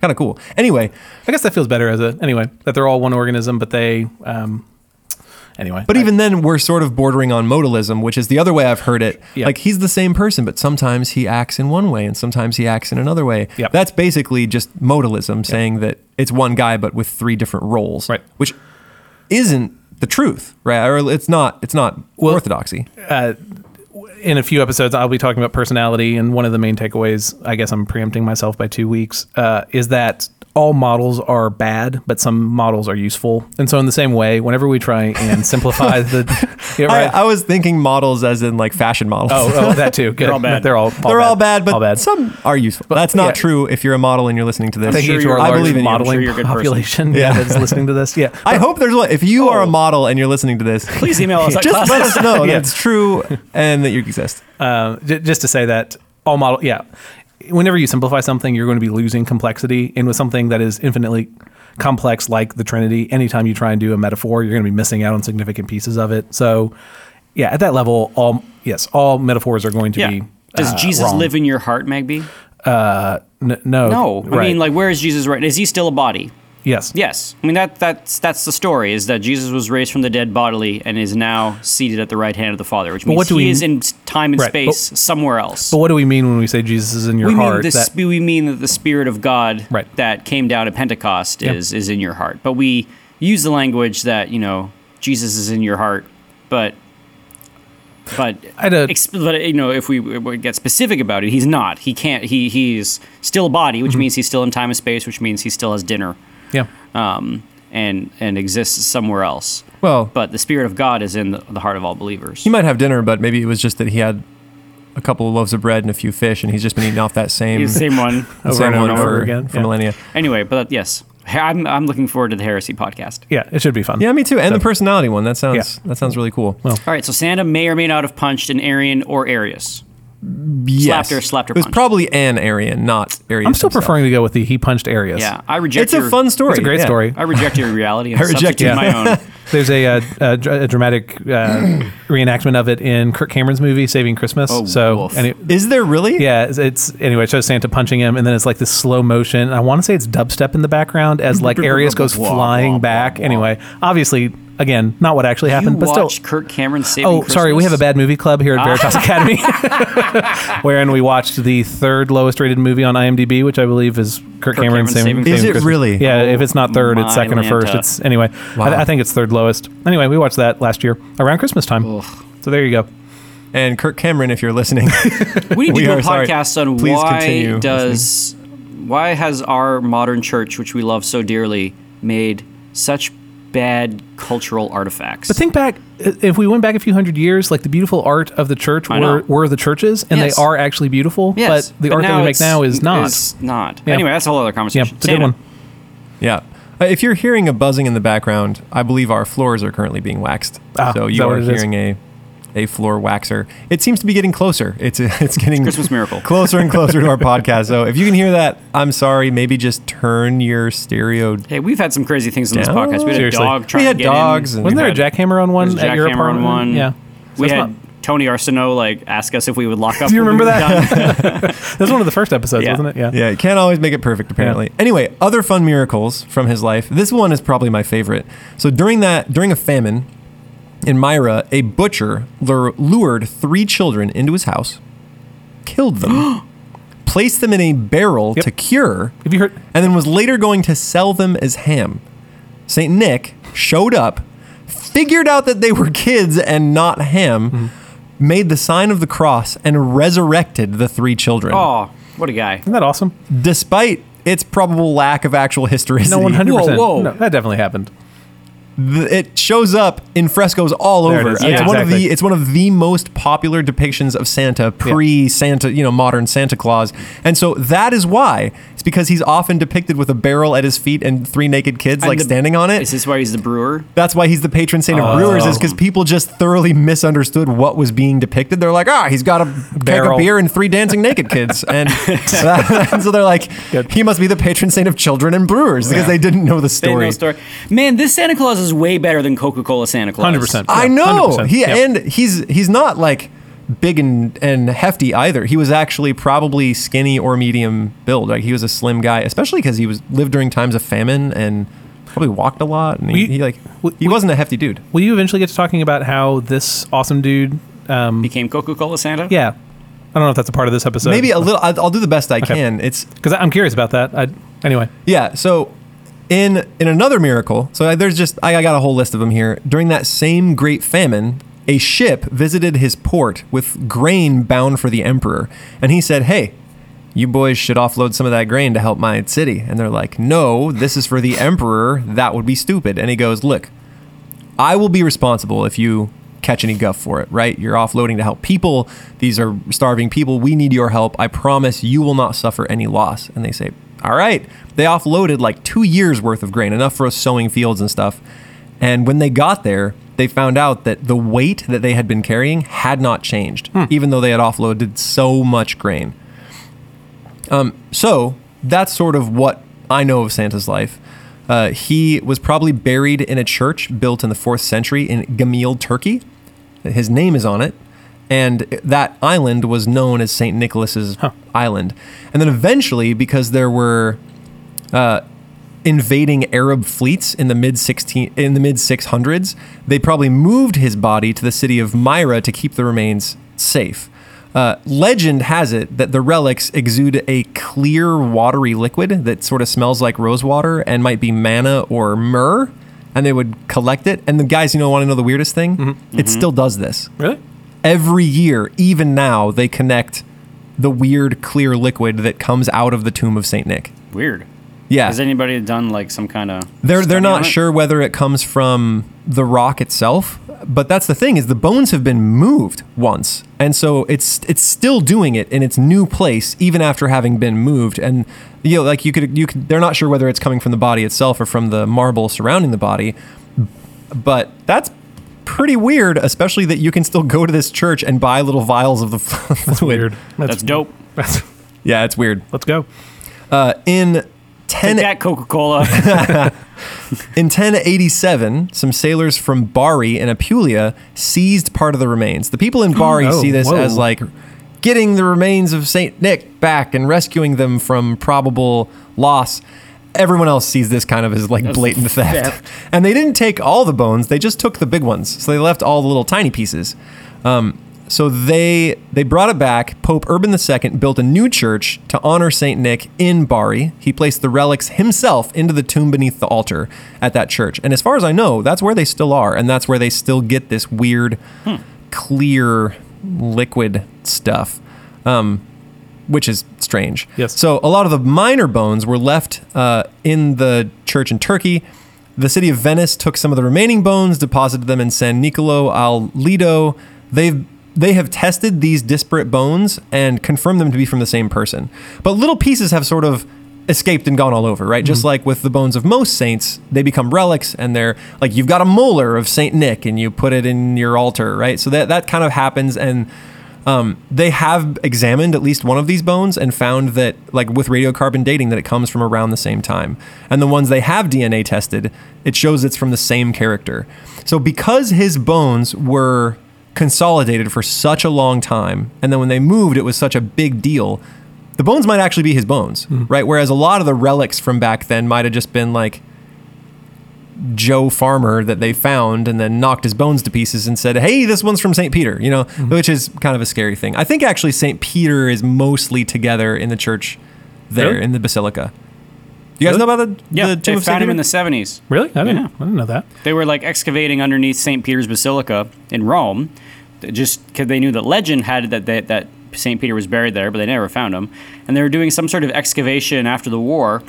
Kind of cool. Anyway,
I guess that feels better as a anyway that they're all one organism, but they um anyway.
But
I-
even then, we're sort of bordering on modalism, which is the other way I've heard it. Like he's the same person, but sometimes he acts in one way and sometimes he acts in another way.
Yep.
That's basically just modalism, saying that it's one guy but with three different roles,
Right.
Which isn't the truth, right? Or it's not. It's not
Well-
orthodoxy.
In a few episodes, I'll be talking about personality, and one of the main takeaways, I guess I'm preempting myself by two weeks, uh, is that all models are bad, but some models are useful. And so, in the same way, whenever we try and simplify the, yeah, right?
I, I was thinking models as in like fashion models.
oh, oh, that too. Good.
They're all bad.
They're all,
They're all bad, but
all bad.
some are useful. That's not
yeah.
true if you're a model and you're listening to this.
Thank
sure
you to our
I
large
believe in you. I'm
sure
modeling
you're a good person.
population
Yeah.
yeah. that's listening to this. Yeah.
I hope there's one. If you are a
Oh.
model and you're listening to this,
Please email us.
just let us know
Yeah.
that it's true and that you exist.
Uh, j- just to say that all model, yeah. Whenever you simplify something, you're going to be losing complexity, and with something that is infinitely complex, like the Trinity, anytime you try and do a metaphor, you're going to be missing out on significant pieces of it. So, yeah, at that level, all yes, all metaphors are going to
Yeah.
be.
Does
uh,
Jesus
wrong.
live in your heart, Magby?
N- no,
No. I
right.
mean, like, where is Jesus right? Is he still a body?
Yes,
Yes. I mean, that that's that's the story. Is that Jesus was raised from the dead bodily and is now seated at the right hand of the Father, which means
what do
he
we-
is in time and
Right,
space somewhere else.
But what do we mean when we say Jesus is in your
we mean
heart?
the
That-
we mean that the Spirit of God
Right.
that came down at Pentecost
Yep.
is is in your heart. But we use the language that you know Jesus is in your heart, but but
a-
exp- but you know if we, we get specific about it, he's not. He can't. He he's still a body,
Mm-hmm.
which means he's still in time and space, which means he still has dinner,
yeah,
um, and and exists somewhere else.
Well,
But the Spirit of God is in the, the heart of all believers.
he might have dinner, but maybe it was just that he had a couple of loaves of bread and a few fish, and he's just been eating off that same,
the same one.
the
Over
same
and
one
over
for,
again,
for
yeah.
millennia.
Anyway, but yes, I'm I'm looking forward to the heresy podcast.
yeah. It should be fun.
Yeah, me too. And
So-
the personality one. That sounds
Yeah.
that sounds really cool.
Well,
All right, so Santa may or may not have punched an Arian or Arius.
Yes.
slapped her- slapped her
It was
punch.
probably an Arian, not Arius.
I'm still
himself.
preferring to go with the he punched Arius.
Yeah, I reject.
It's a fun story.
It's a great
yeah.
story.
I reject your reality and
I reject
substitute
it.
my own.
There's a, uh, a, dr- a dramatic uh, reenactment of it in Kirk Cameron's movie Saving Christmas.
Oh,
so,
woof.
any,
Is there really?
yeah, it's, it's anyway. It shows Santa punching him, and then it's like this slow motion. I want to say it's dubstep in the background as like Arius goes flying back.
wah, wah.
Anyway, obviously, again, not what actually
You
happened, but still.
watch Kirk Cameron saving.
Oh, sorry. We have a bad movie club here at ah. Veritas Academy, wherein we watched the third lowest rated movie on IMDb, which I believe is Kirk,
Cameron
Cameron
Saving
saving.
Is
Saving
it
Christmas.
really?
Yeah. if it's not third, it's
my
second or first. It's anyway.
Wow.
I, I think it's third lowest. Anyway, we watched that last year around Christmas time. So there you go.
And Kirk Cameron, if you're listening,
We need to do a
are sorry.
podcast on
Please
why
continue
does why has our modern church, which we love so dearly, made such bad cultural artifacts?
But think back, if we went back a few hundred years, like the beautiful art of the church
I
were,
know.
were the churches, and
Yes.
they are actually beautiful.
yes,
but the art that we make
it's-
now is not.
Is not.
Yeah.
Anyway, that's a whole other
yeah,
conversation.
it's a good
Santa.
one.
yeah. Uh, If you're hearing a buzzing in the background, I believe our floors are currently being waxed.
Ah,
so
is
you
that
are
what it is?
hearing a a floor waxer. It seems to be getting closer. It's it's getting
Christmas miracle.
closer and closer to our podcast. So if you can hear that, I'm sorry. Maybe just turn your stereo.
Hey, we've had some crazy things on this
Down?
podcast. We had
Seriously.
a dog trying
We had
to get
dogs
in.
and-
Wasn't there a jackhammer on one
There's a
at your
jackhammer on
apartment?
one.
Yeah.
We had
not-
Tony Arsenault like ask us if we would lock up.
Do you
when we
remember that?
done.
That was one of the first episodes,
Yeah.
wasn't it? Yeah.
Yeah, you can't always make it perfect, apparently. Anyway, other fun miracles from his life. This one is probably my favorite. So during that, during a famine in Myra, a butcher lured three children into his house, killed them, placed them in a barrel
Yep.
to cure,
Have you heard?
and then was later going to sell them as ham. Saint Nick showed up, figured out that they were kids and not ham,
Mm-hmm.
made the sign of the cross, and resurrected the three children
Oh, what a guy!
Isn't that awesome?
despite its probable lack of actual historicity.
No, one hundred percent.
Whoa, whoa.
No, that definitely happened.
Th- it shows up in frescoes all
There it
over.
is.
It's
Yeah,
one of
exactly.
the it's one of the most popular depictions of Santa pre Santa, you know, modern Santa Claus. And so that is why because he's often depicted with a barrel at his feet and three naked kids
And
like
the-
standing on it.
Is this why he's the brewer?
That's why he's the patron saint of brewers, is because people just thoroughly misunderstood what was being depicted. They're like, ah, he's got a keg of beer and three dancing naked kids, and, and so they're like,
Good.
he must be the patron saint of children and brewers because they didn't know the
They know
story.
the story. Man, this Santa Claus is way better than Coca Cola Santa Claus.
Hundred percent.
I know
100%.
he
Yeah.
and he's he's not like big and, and hefty either. He was actually probably skinny or medium build. Like he was a slim guy, especially because he was lived during times of famine and probably walked a lot. And he,
We-
he like
we-
he wasn't a hefty dude.
Will you eventually get to talking about how this awesome dude? Um,
Became Coca Cola Santa?
yeah, I don't know if that's a part of this episode.
Maybe a little. I'll, I'll do the best I
Okay.
can. It's
because I'm curious about that. I, anyway,
Yeah. So in in another miracle, so there's just I, I got a whole list of them here. During that same great famine, a ship visited his port with grain bound for the emperor, and he said, "Hey." You boys should offload some of that grain to help my city. And they're like, no, this is for the emperor. That would be stupid. And he goes, look, I will be responsible if you catch any guff for it, right? You're offloading to help people. These are starving people. We need your help. I promise you will not suffer any loss. And they say, all right. They offloaded like two years worth of grain, enough for us sowing fields and stuff. And when they got there, they found out that the weight that they had been carrying had not changed, even though they had offloaded so much grain. Um, so that's sort of what I know of Santa's life. Uh, he was probably buried in a church built in the fourth century in Gamil, Turkey. His name is on it, and that island was known as Saint Nicholas's Island. And then eventually, because there were uh, invading Arab fleets in the mid 16 in the mid 600s, they probably moved his body to the city of Myra to keep the remains safe. Uh, legend has it that the relics exude a clear, watery liquid that sort of smells like rosewater and might be manna or myrrh, and they would collect it. And the guys, you know, want to know the weirdest thing? It still does this
really,
every year, even now, they connect the weird clear liquid that comes out of the tomb of Saint Nick.
Weird.
Yeah,
Has anybody done like some kind of?
they're they're not sure whether it comes from the rock itself, but that's the thing is the bones have been moved once, and so it's it's still doing it in its new place even after having been moved. And you know, like you could you could they're not sure whether it's coming from the body itself or from the marble surrounding the body, but that's pretty weird, especially that you can still go to this church and buy little vials of the fluid.
weird.
That's dope.
That's,
Yeah, it's weird.
let's go.
Uh, in
Take that Coca Cola.
In 1087, some sailors from Bari in Apulia seized part of the remains. The people in Bari
Oh,
see this
whoa.
as like getting the remains of Saint Nick back and rescuing them from probable loss. Everyone else sees this kind of as like blatant theft.
theft.
And they didn't take all the bones, they just took the big ones. So they left all the little tiny pieces. Um, so they they brought it back. Pope Urban II built a new church to honor Saint Nick in Bari. He placed the relics himself into the tomb beneath the altar at that church. And as far as I know, that's where they still are, and that's where they still get this weird, clear, liquid stuff. Um, which is strange.
Yes.
So a lot of the minor bones were left uh, in the church in Turkey. The city of Venice took some of the remaining bones, deposited them in San Nicolo al Lido. They've they have tested these disparate bones and confirmed them to be from the same person. But little pieces have sort of escaped and gone all over, right? Just like with the bones of most saints, they become relics and they're like you've got a molar of Saint Nick and you put it in your altar, right? So that that kind of happens and um, they have examined at least one of these bones and found that, like with radiocarbon dating, that it comes from around the same time. And the ones they have DNA tested, it shows it's from the same character. So because his bones were consolidated for such a long time, and then when they moved, it was such a big deal. The bones might actually be his bones, hmm. right? Whereas a lot of the relics from back then might have just been like Joe Farmer that they found and then knocked his bones to pieces and said, "Hey, this one's from St. Peter," you know, hmm. which is kind of a scary thing. I think actually St. Peter is mostly together in the church there
Really?
in the basilica. You guys
Really?
know about the,
yeah,
the
they
tomb of St.
found him
Peter?
in the seventies.
Really? I didn't.
Yeah.
I didn't know that.
They were like excavating underneath St. Peter's Basilica in Rome, th- just because they knew that legend had it that that, that St. Peter was buried there, but they never found him. And they were doing some sort of excavation after the war,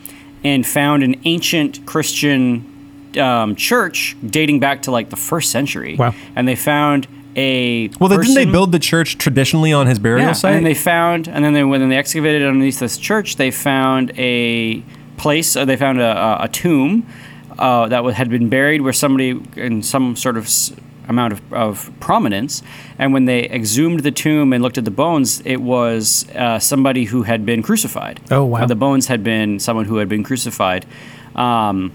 and found an ancient Christian um, church dating back to like the first century.
Wow.
And they found a
Well, then, didn't they build the church traditionally on his burial
yeah,
site?
and then they found, and then they, when they excavated underneath this church, they found a place. Uh, they found a, a, a tomb uh, that had been buried where somebody in some sort of amount of, of prominence. And when they exhumed the tomb and looked at the bones, it was uh, somebody who had been crucified.
Oh, wow.
Uh, the bones had been someone who had been crucified. Um,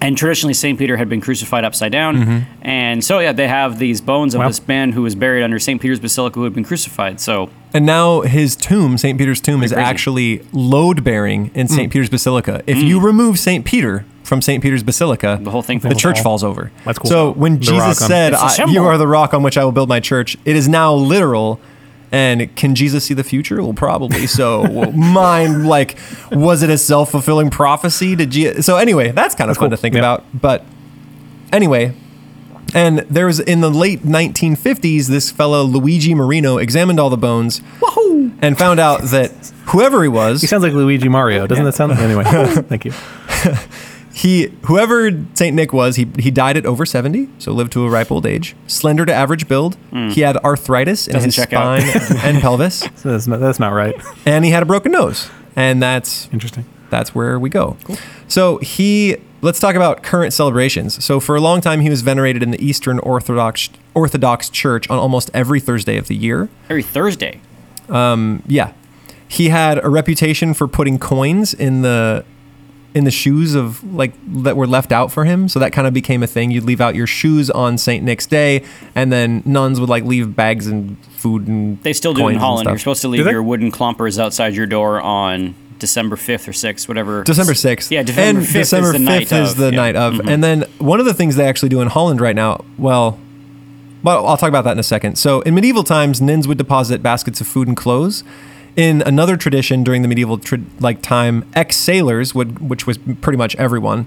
and traditionally, St. Peter had been crucified upside down.
Mm-hmm.
And so, yeah, they have these bones of
Wow.
this man who was buried under St. Peter's Basilica who had been crucified. So,
And now his tomb, St. Peter's tomb, is
crazy.
actually load bearing in St. Peter's Basilica. If you remove St. Peter from St. Peter's Basilica,
The whole thing
the
falls
church
off.
falls over.
That's cool.
So when
The
Jesus
rock on-
said,
It's a
I,
symbol.
"You are the rock on which I will build my church," it is now literal. And can Jesus see the future? Well, probably. So, well, mine like, was it a self fulfilling prophecy? Did Je- so? Anyway, that's kind of fun
cool.
to think
Yeah.
about. But anyway, and there was in the late 1950s, this fellow Luigi Martino examined all the bones and found out that whoever he was,
He sounds like Luigi Mario. Doesn't that sound? Like anyway, thank you.
he whoever Saint Nick was, he he died at over 70, so lived to a ripe old age. Slender to average build. He had arthritis in
Doesn't
his spine and pelvis,
So that's not, that's not right.
and he had a broken nose. And that's
Interesting.
that's where we go. Cool. So he let's talk about current celebrations. So for a long time he was venerated in the Eastern Orthodox Orthodox Church on almost every Thursday of the year.
every Thursday.
Um, Yeah. He had a reputation for putting coins in the in the shoes of like that were left out for him. So that kind of became a thing. You'd leave out your shoes on St. Nick's Day and then nuns would like leave bags and food and
They still do
coins
in Holland. You're supposed to leave your wooden clompers outside your door on December 5th or 6th, whatever.
December 6th.
Yeah, December
and
5th
December
is the
5th
night
is
of.
the
yeah.
night of.
Mhm.
And then one of the things they actually do in Holland right now, well, well, I'll talk about that in a second. So in medieval times, nuns would deposit baskets of food and clothes. In another tradition during the medieval tra- like time, ex-sailors would, which was pretty much everyone,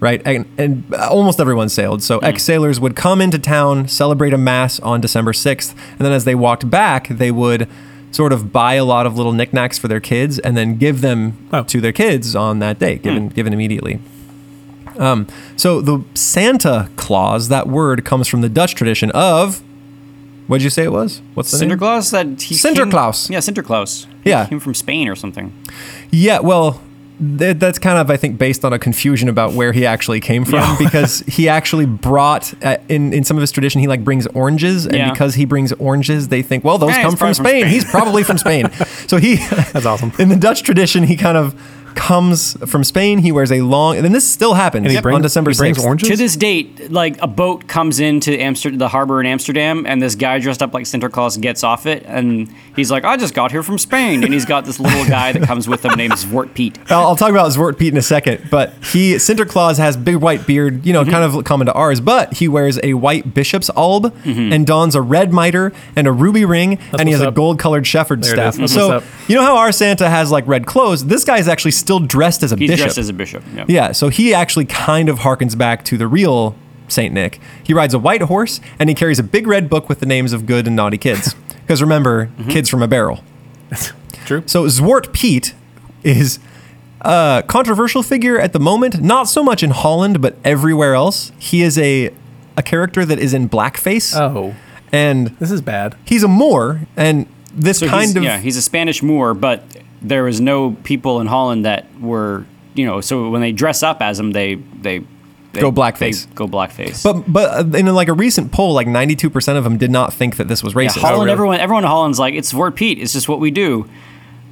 right? And, and almost everyone sailed. So ex-sailors would come into town, celebrate a mass on December 6th, and then as they walked back, they would sort of buy a lot of little knickknacks for their kids and then give them
Oh.
to their kids on that day, given given immediately. Um, so the Santa Claus, that word comes from the Dutch tradition of what did you say it was? What's the name?
Sinterklaas? That he
Sinterklaas.
Came, yeah, Sinterklaas.
Yeah.
He came from Spain or something.
Yeah, well, th- that's kind of I think based on a confusion about where he actually came from
Yeah.
because he actually brought uh, in in some of his tradition he like brings oranges and
Yeah.
because he brings oranges they think well those
Yeah,
come from
probably from
Spain.
Spain.
he's probably from Spain so he
That's awesome.
in the Dutch tradition he kind of comes from Spain he wears a long and then this still happens
And he brings,
on December
he brings
6th.
oranges.
To this date, like a boat comes into Amsterdam, the harbor in Amsterdam, and this guy dressed up like Santa Claus gets off it, and he's like, "I just got here from Spain," and he's got this little guy that comes with him named Zwarte Piet.
I'll, I'll talk about Zwarte Piet in a second, but he Santa Claus has big white beard, you know, mm-hmm. kind of common to ours, but he wears a white bishop's alb mm-hmm. and dons a red mitre and a ruby ring, and he
what's
has a gold colored shepherd's staff. So you know how our Santa has like red clothes? This guy is actually still dressed as a
He's
bishop.
dressed as a bishop. Yeah.
yeah, so he actually kind of harkens back to the real Saint Nick. He rides a white horse and he carries a big red book with the names of good and naughty kids. Because remember, mm-hmm. kids from a barrel.
True.
So Zwarte Piet is a controversial figure at the moment, not so much in Holland, but everywhere else. He is a a character that is in blackface,
Oh,
and
this is bad.
he's a Moor, and this
So
kind of
yeah, he's a Spanish Moor, but there was no people in Holland that were, you know, so when they dress up as them they they, they
Go blackface.
They go blackface.
but but uh, in like a recent poll, like ninety two percent of them did not think that this was
yeah,
racist,
Holland,
really?
everyone, everyone in Holland's like, it's Zwarte Piet. It's just what we do.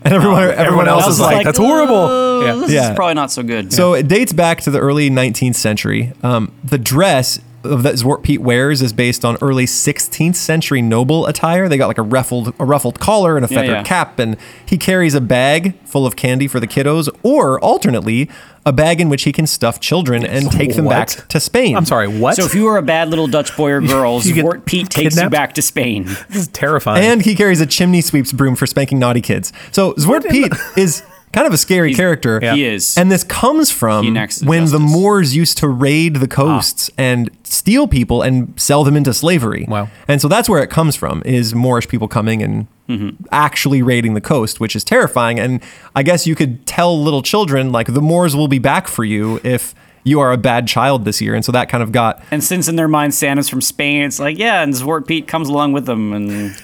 and everyone everyone,
everyone
else
else
is
is
like,
like, that's horrible.
"Uh,
Yeah.
This
Yeah.
is probably not so good.
So it dates back to the early 19th century. Um, the dress of that Zwarte Piet wears is based on early 16th century noble attire. They got like a ruffled a ruffled collar and a feathered
yeah.
cap, and he carries a bag full of candy for the kiddos, or alternately, a bag in which he can stuff children and take them back to Spain.
I'm sorry. What?
So if you were a bad little Dutch boy or girl,
You
Zwarte Piet takes you back to Spain.
this is terrifying.
And he carries a chimney sweeps broom for spanking naughty kids. So Zwarte Piet is kind of a scary character.
Yeah.
He is.
And this comes from
He enacts
when the. Moors used to raid the coasts ah. and steal people and sell them into slavery.
Wow.
And so that's where it comes from is Moorish people coming and mm-hmm. actually raiding the coast, which is terrifying. And I guess you could tell little children like the Moors will be back for you if you are a bad child this year, and so that kind of got
And since in their mind Santa's from Spain, it's like, yeah, and Zwarte Piet comes along with them. And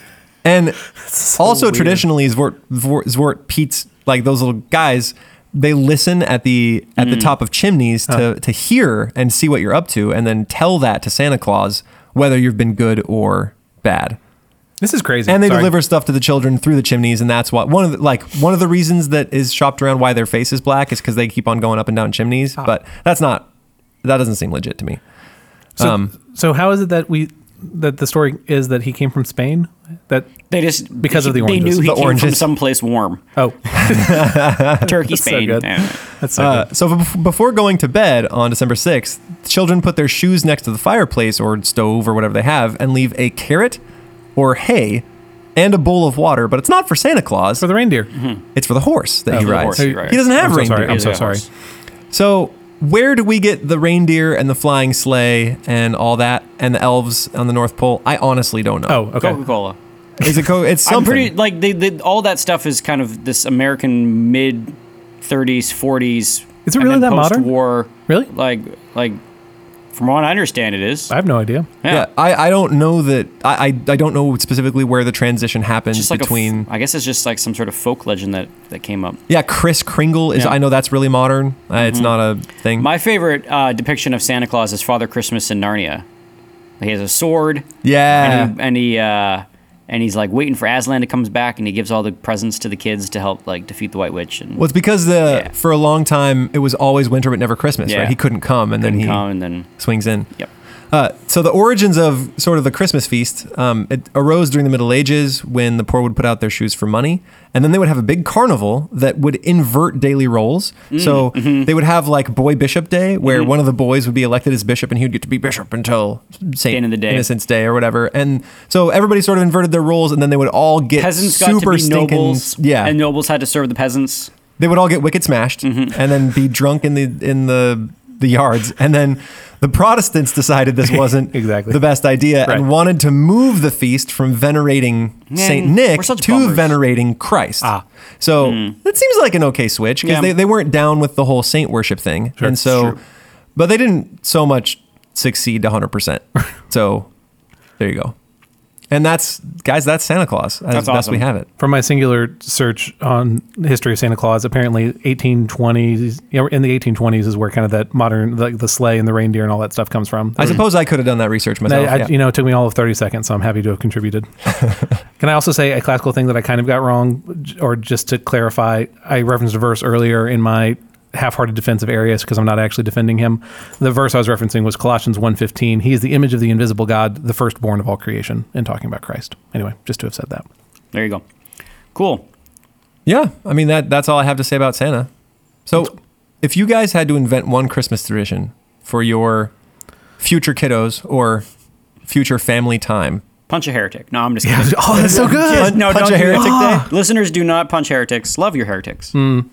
And also
weird.
traditionally, Zwart, Zwart, Zwarte Piet's like those little guys. They listen at the at
Mm.
the top of chimneys to to hear and see what you're up to, and then tell that to Santa Claus whether you've been good or bad.
This is crazy.
And they
Sorry.
deliver stuff to the children through the chimneys, and that's what one of the, like one of the reasons that is shopped around why their face is black is because they keep on going up and down chimneys.
Ah.
But that's not that doesn't seem legit to me.
So,
um,
so how is it that we that the story is that he came from Spain? That
they just
Because of the
orange.
They
knew he
The
came from someplace warm,
oh,
Turkey,
so
Spain.
good.
Yeah.
that's so
Uh,
good.
so bef- before going to bed on December 6th, children put their shoes next to the fireplace or stove or whatever they have and leave a carrot or hay and a bowl of water, but it's not for Santa Claus.
for the reindeer.
it's for the horse that
Oh,
he rides.
horse he rides.
He doesn't have
I'm so
reindeer.
sorry. I'm so sorry.
So, where do we get the reindeer and the flying sleigh and all that and the elves on the North Pole? I honestly don't know.
Oh, okay.
Coca Cola.
Is it co- it's something.
I'm pretty like they, they all that stuff is kind of this American mid 30s, 40s.
Is it
and
really
then
that modern?
Post-war,
Really?
like like from what I understand, it is.
I have no idea.
yeah, I, I don't know that I, I I don't know specifically where the transition happens
just like
between
a f- I guess it's just like some sort of folk legend that that came up.
Yeah, Kris Kringle is.
Yeah.
I know that's really modern. Uh, It's not a thing.
My favorite uh, depiction of Santa Claus is Father Christmas in Narnia. He has a sword,
yeah,
and he, and he uh, and he's like waiting for Aslan to comes back, and he gives all the presents to the kids to help like defeat the White Witch. And
well, it's because the
Yeah.
for a long time it was always winter but never Christmas.
Yeah.
Right? He couldn't come, and then
couldn't
he
come, and then
swings in.
yep.
Uh, so the origins of sort of the Christmas feast, um, it arose during the Middle Ages when the poor would put out their shoes for money, and then they would have a big carnival that would invert daily roles.
Mm,
so
mm-hmm.
they would have like Boy Bishop Day, where one of the boys would be elected as bishop, and he would get to be bishop until Saint
end of the day.
Innocent's Day or whatever. And so everybody sort of inverted their roles, and then they would all get
Peasants got to
super
be
stinking,
nobles,
yeah,
and nobles had to serve the peasants.
they would all get wicked smashed
Mm-hmm.
and then be drunk in the in the the yards and then the protestants decided this wasn't
Exactly.
the best idea
Right.
and wanted to move the feast from venerating saint nick to
bummers.
venerating christ
Ah.
so that seems like an okay switch because
Yeah.
they, they weren't down with the whole saint worship thing
Sure.
and so but they didn't so much succeed 100% so there you go and that's guys that's santa claus as
That's
best we have it
From my singular search on the history of Santa Claus, apparently 1820s, you know, in the 1820s is where kind of that modern, like the sleigh and the reindeer and all that stuff comes from.
i suppose i could have done that research
I,
myself
I-
yeah.
You know, it took me all of 30 seconds, so I'm happy to have contributed. Can I also say a classical thing that I kind of got wrong, or just to clarify? I referenced a verse earlier in my half-hearted defense of Arius because I'm not actually defending him. The verse I was referencing was Colossians 1:15. He is the image of the invisible God, the firstborn of all creation, and talking about Christ. Anyway, just to have said that.
There you go. Cool.
Yeah, I mean that that's all I have to say about Santa. So, if you guys had to invent one Christmas tradition for your future kiddos or future family time,
Punch a heretic. No, I'm just kidding.
oh, that's so good.
Punch-
no,
punch
don't
a
do
heretic
that. Listeners, do not punch heretics. Love your heretics. Mm.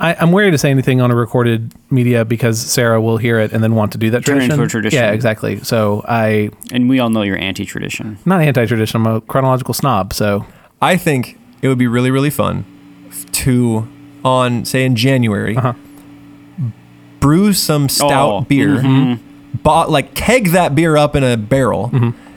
I, I'm wary to say anything on a recorded media because Sarah will hear it and then want to do that
Turn it
tradition.
into a tradition.
Yeah, exactly. So I
And we all know you're anti-tradition.
not anti-tradition. I'm a chronological snob. So
I think it would be really really fun to on say in January
Uh-huh.
brew some stout
Oh,
beer, bought like keg that beer up in a barrel.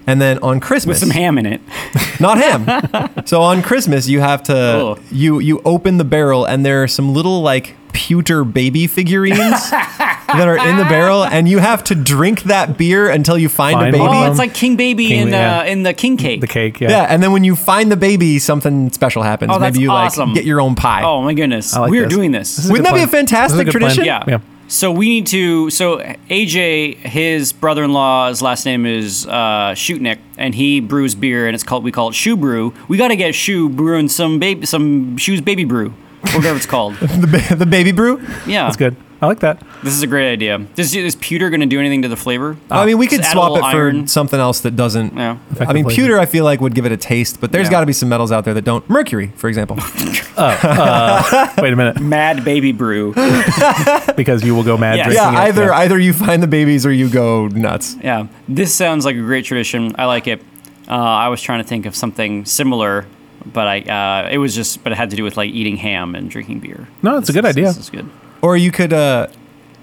And then on Christmas,
With some ham in it.
not ham. so on Christmas, you have to
Ugh.
you you open the barrel, and there are some little like pewter baby figurines that are in the barrel, and you have to drink that beer until you find, a baby.
Oh, it's like King Baby
King-
in
yeah.
uh, in the King Cake.
the cake. Yeah.
yeah, and then when you find the baby, something special happens.
Oh, that's
Maybe you
awesome.
like get your own pie.
Oh my goodness,
like
we're doing this.
This
Wouldn't
good
that be a fantastic
a good plan.
tradition?
Yeah.
Yeah.
So we need to. So AJ, his brother-in-law's last name is uh, Shootnick, and he brews beer, and it's called we call it Shoe Brew. We got to get Shoe brewing some baby, some shoes baby brew, or whatever it's called.
the, ba- the baby brew.
Yeah,
That's good. I like that.
This is a great idea. Is, is pewter going to do anything to the flavor?
I mean, we could
Just add a
swap it
little
for
iron.
something else that doesn't.
Yeah.
I mean,
Effectively.
pewter, I feel like would give it a taste, but there's
Yeah.
got to be some metals out there that don't. Mercury, for example.
Wait a minute,
Mad baby brew.
because you will go mad.
Yeah.
drinking
yeah,
it.
either
Yeah.
either you find the babies or you go nuts.
Yeah, this sounds like a great tradition. I like it. Uh, I was trying to think of something similar, but I uh, it was just but it had to do with like eating ham and drinking beer.
No, it's a good
is-
idea.
This is good.
Or you could uh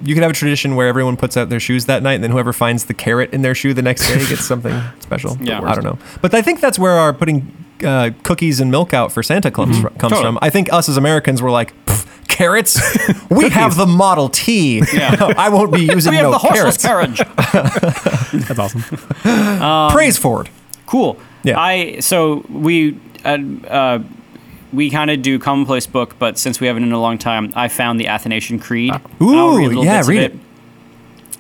you could have a tradition where everyone puts out their shoes that night, and then whoever finds the carrot in their shoe the next day gets something special.
Yeah.
I don't know, but I think that's where our putting uh, cookies and milk out for Santa comes fr- comes
Totally.
from. I think us as Americans were like. Carrots? We have the Model T.
Yeah.
I won't be using
We have
no
the horseless
carrots.
carriage.
That's awesome.
Praise Ford.
Cool.
Yeah.
I so we uh, uh, we kind of do commonplace book, but since we haven't in a long time, I found the Athanasian Creed.
Ooh,
I'll read
yeah, read it.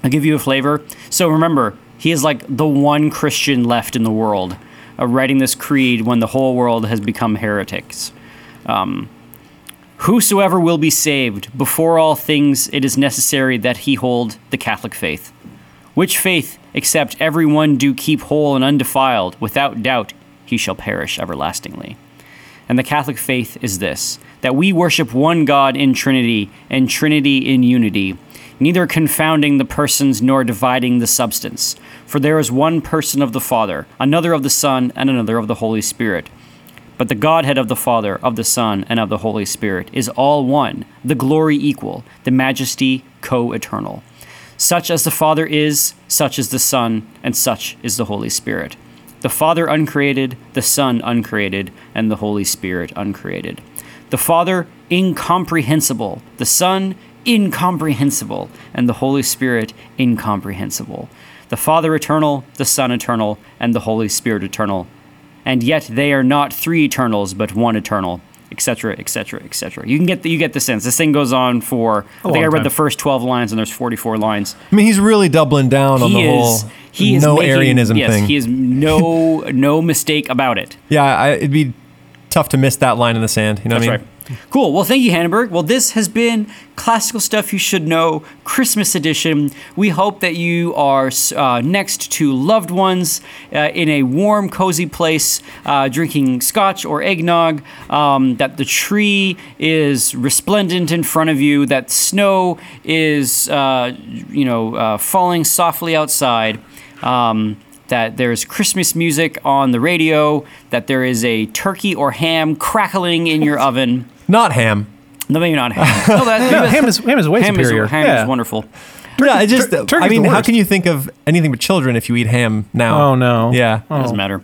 I'll give you a flavor. So remember, he is like the one Christian left in the world, uh, writing this creed when the whole world has become heretics. Um, Whosoever will be saved, before all things it is necessary that he hold the Catholic faith. Which faith, except every one do keep whole and undefiled, without doubt he shall perish everlastingly. And the Catholic faith is this that we worship one God in Trinity, and Trinity in unity, neither confounding the persons nor dividing the substance. For there is one person of the Father, another of the Son, and another of the Holy Spirit. But the Godhead of the Father, of the Son, and of the Holy Spirit is all one, the glory equal, the majesty co eternal. Such as the Father is, such is the Son, and such is the Holy Spirit. The Father uncreated, the Son uncreated, and the Holy Spirit uncreated. The Father incomprehensible, the Son incomprehensible, and the Holy Spirit incomprehensible. The Father eternal, the Son eternal, and the Holy Spirit eternal. And yet they are not three eternals, but one eternal, etc., etc., etc. You can get the, you get the sense. This thing goes on for. I think I read
time.
the first twelve lines, and there's 44 lines
I mean, he's really doubling down on the
he
whole
he is
no
making,
Arianism
yes,
thing.
He is no no mistake about it.
yeah, I, it'd be tough to miss that line in the sand. You know
That's
what I mean?
right. Cool. Well, thank you, Hannenberg. Well, this has been Classical Stuff You Should Know Christmas Edition. We hope that you are uh, next to loved ones uh, in a warm, cozy place, uh, drinking scotch or eggnog, um, that the tree is resplendent in front of you, that snow is, uh, you know, uh, falling softly outside. Um, that there's Christmas music on the radio, that there is a turkey or ham crackling in your oven.
Not ham.
No, maybe not ham. No, that, maybe
ham is ham is way
ham, is,
superior.
ham
yeah.
is wonderful.
yeah, it just.
tur-
I mean, how can you think of anything but children if you eat ham now?
Oh no.
Yeah.
Doesn't matter.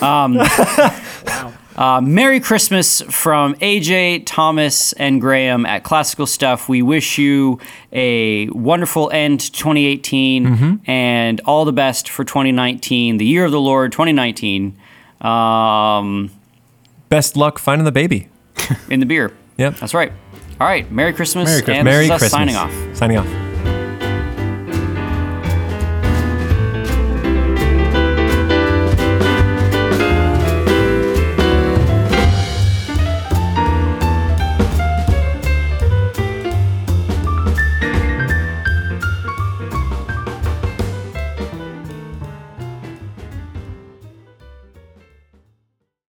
Um, uh, Merry Christmas from AJ, Thomas, and Graham at Classical Stuff. We wish you a wonderful end to 2018
Mm-hmm.
and all the best for 2019, the year of the Lord 2019, um,
Best luck finding the baby.
in the beer.
Yep.
That's right. All right. Merry Christmas.
Merry Christmas.
And this
Merry
is us
Christmas.
signing off.
Signing off.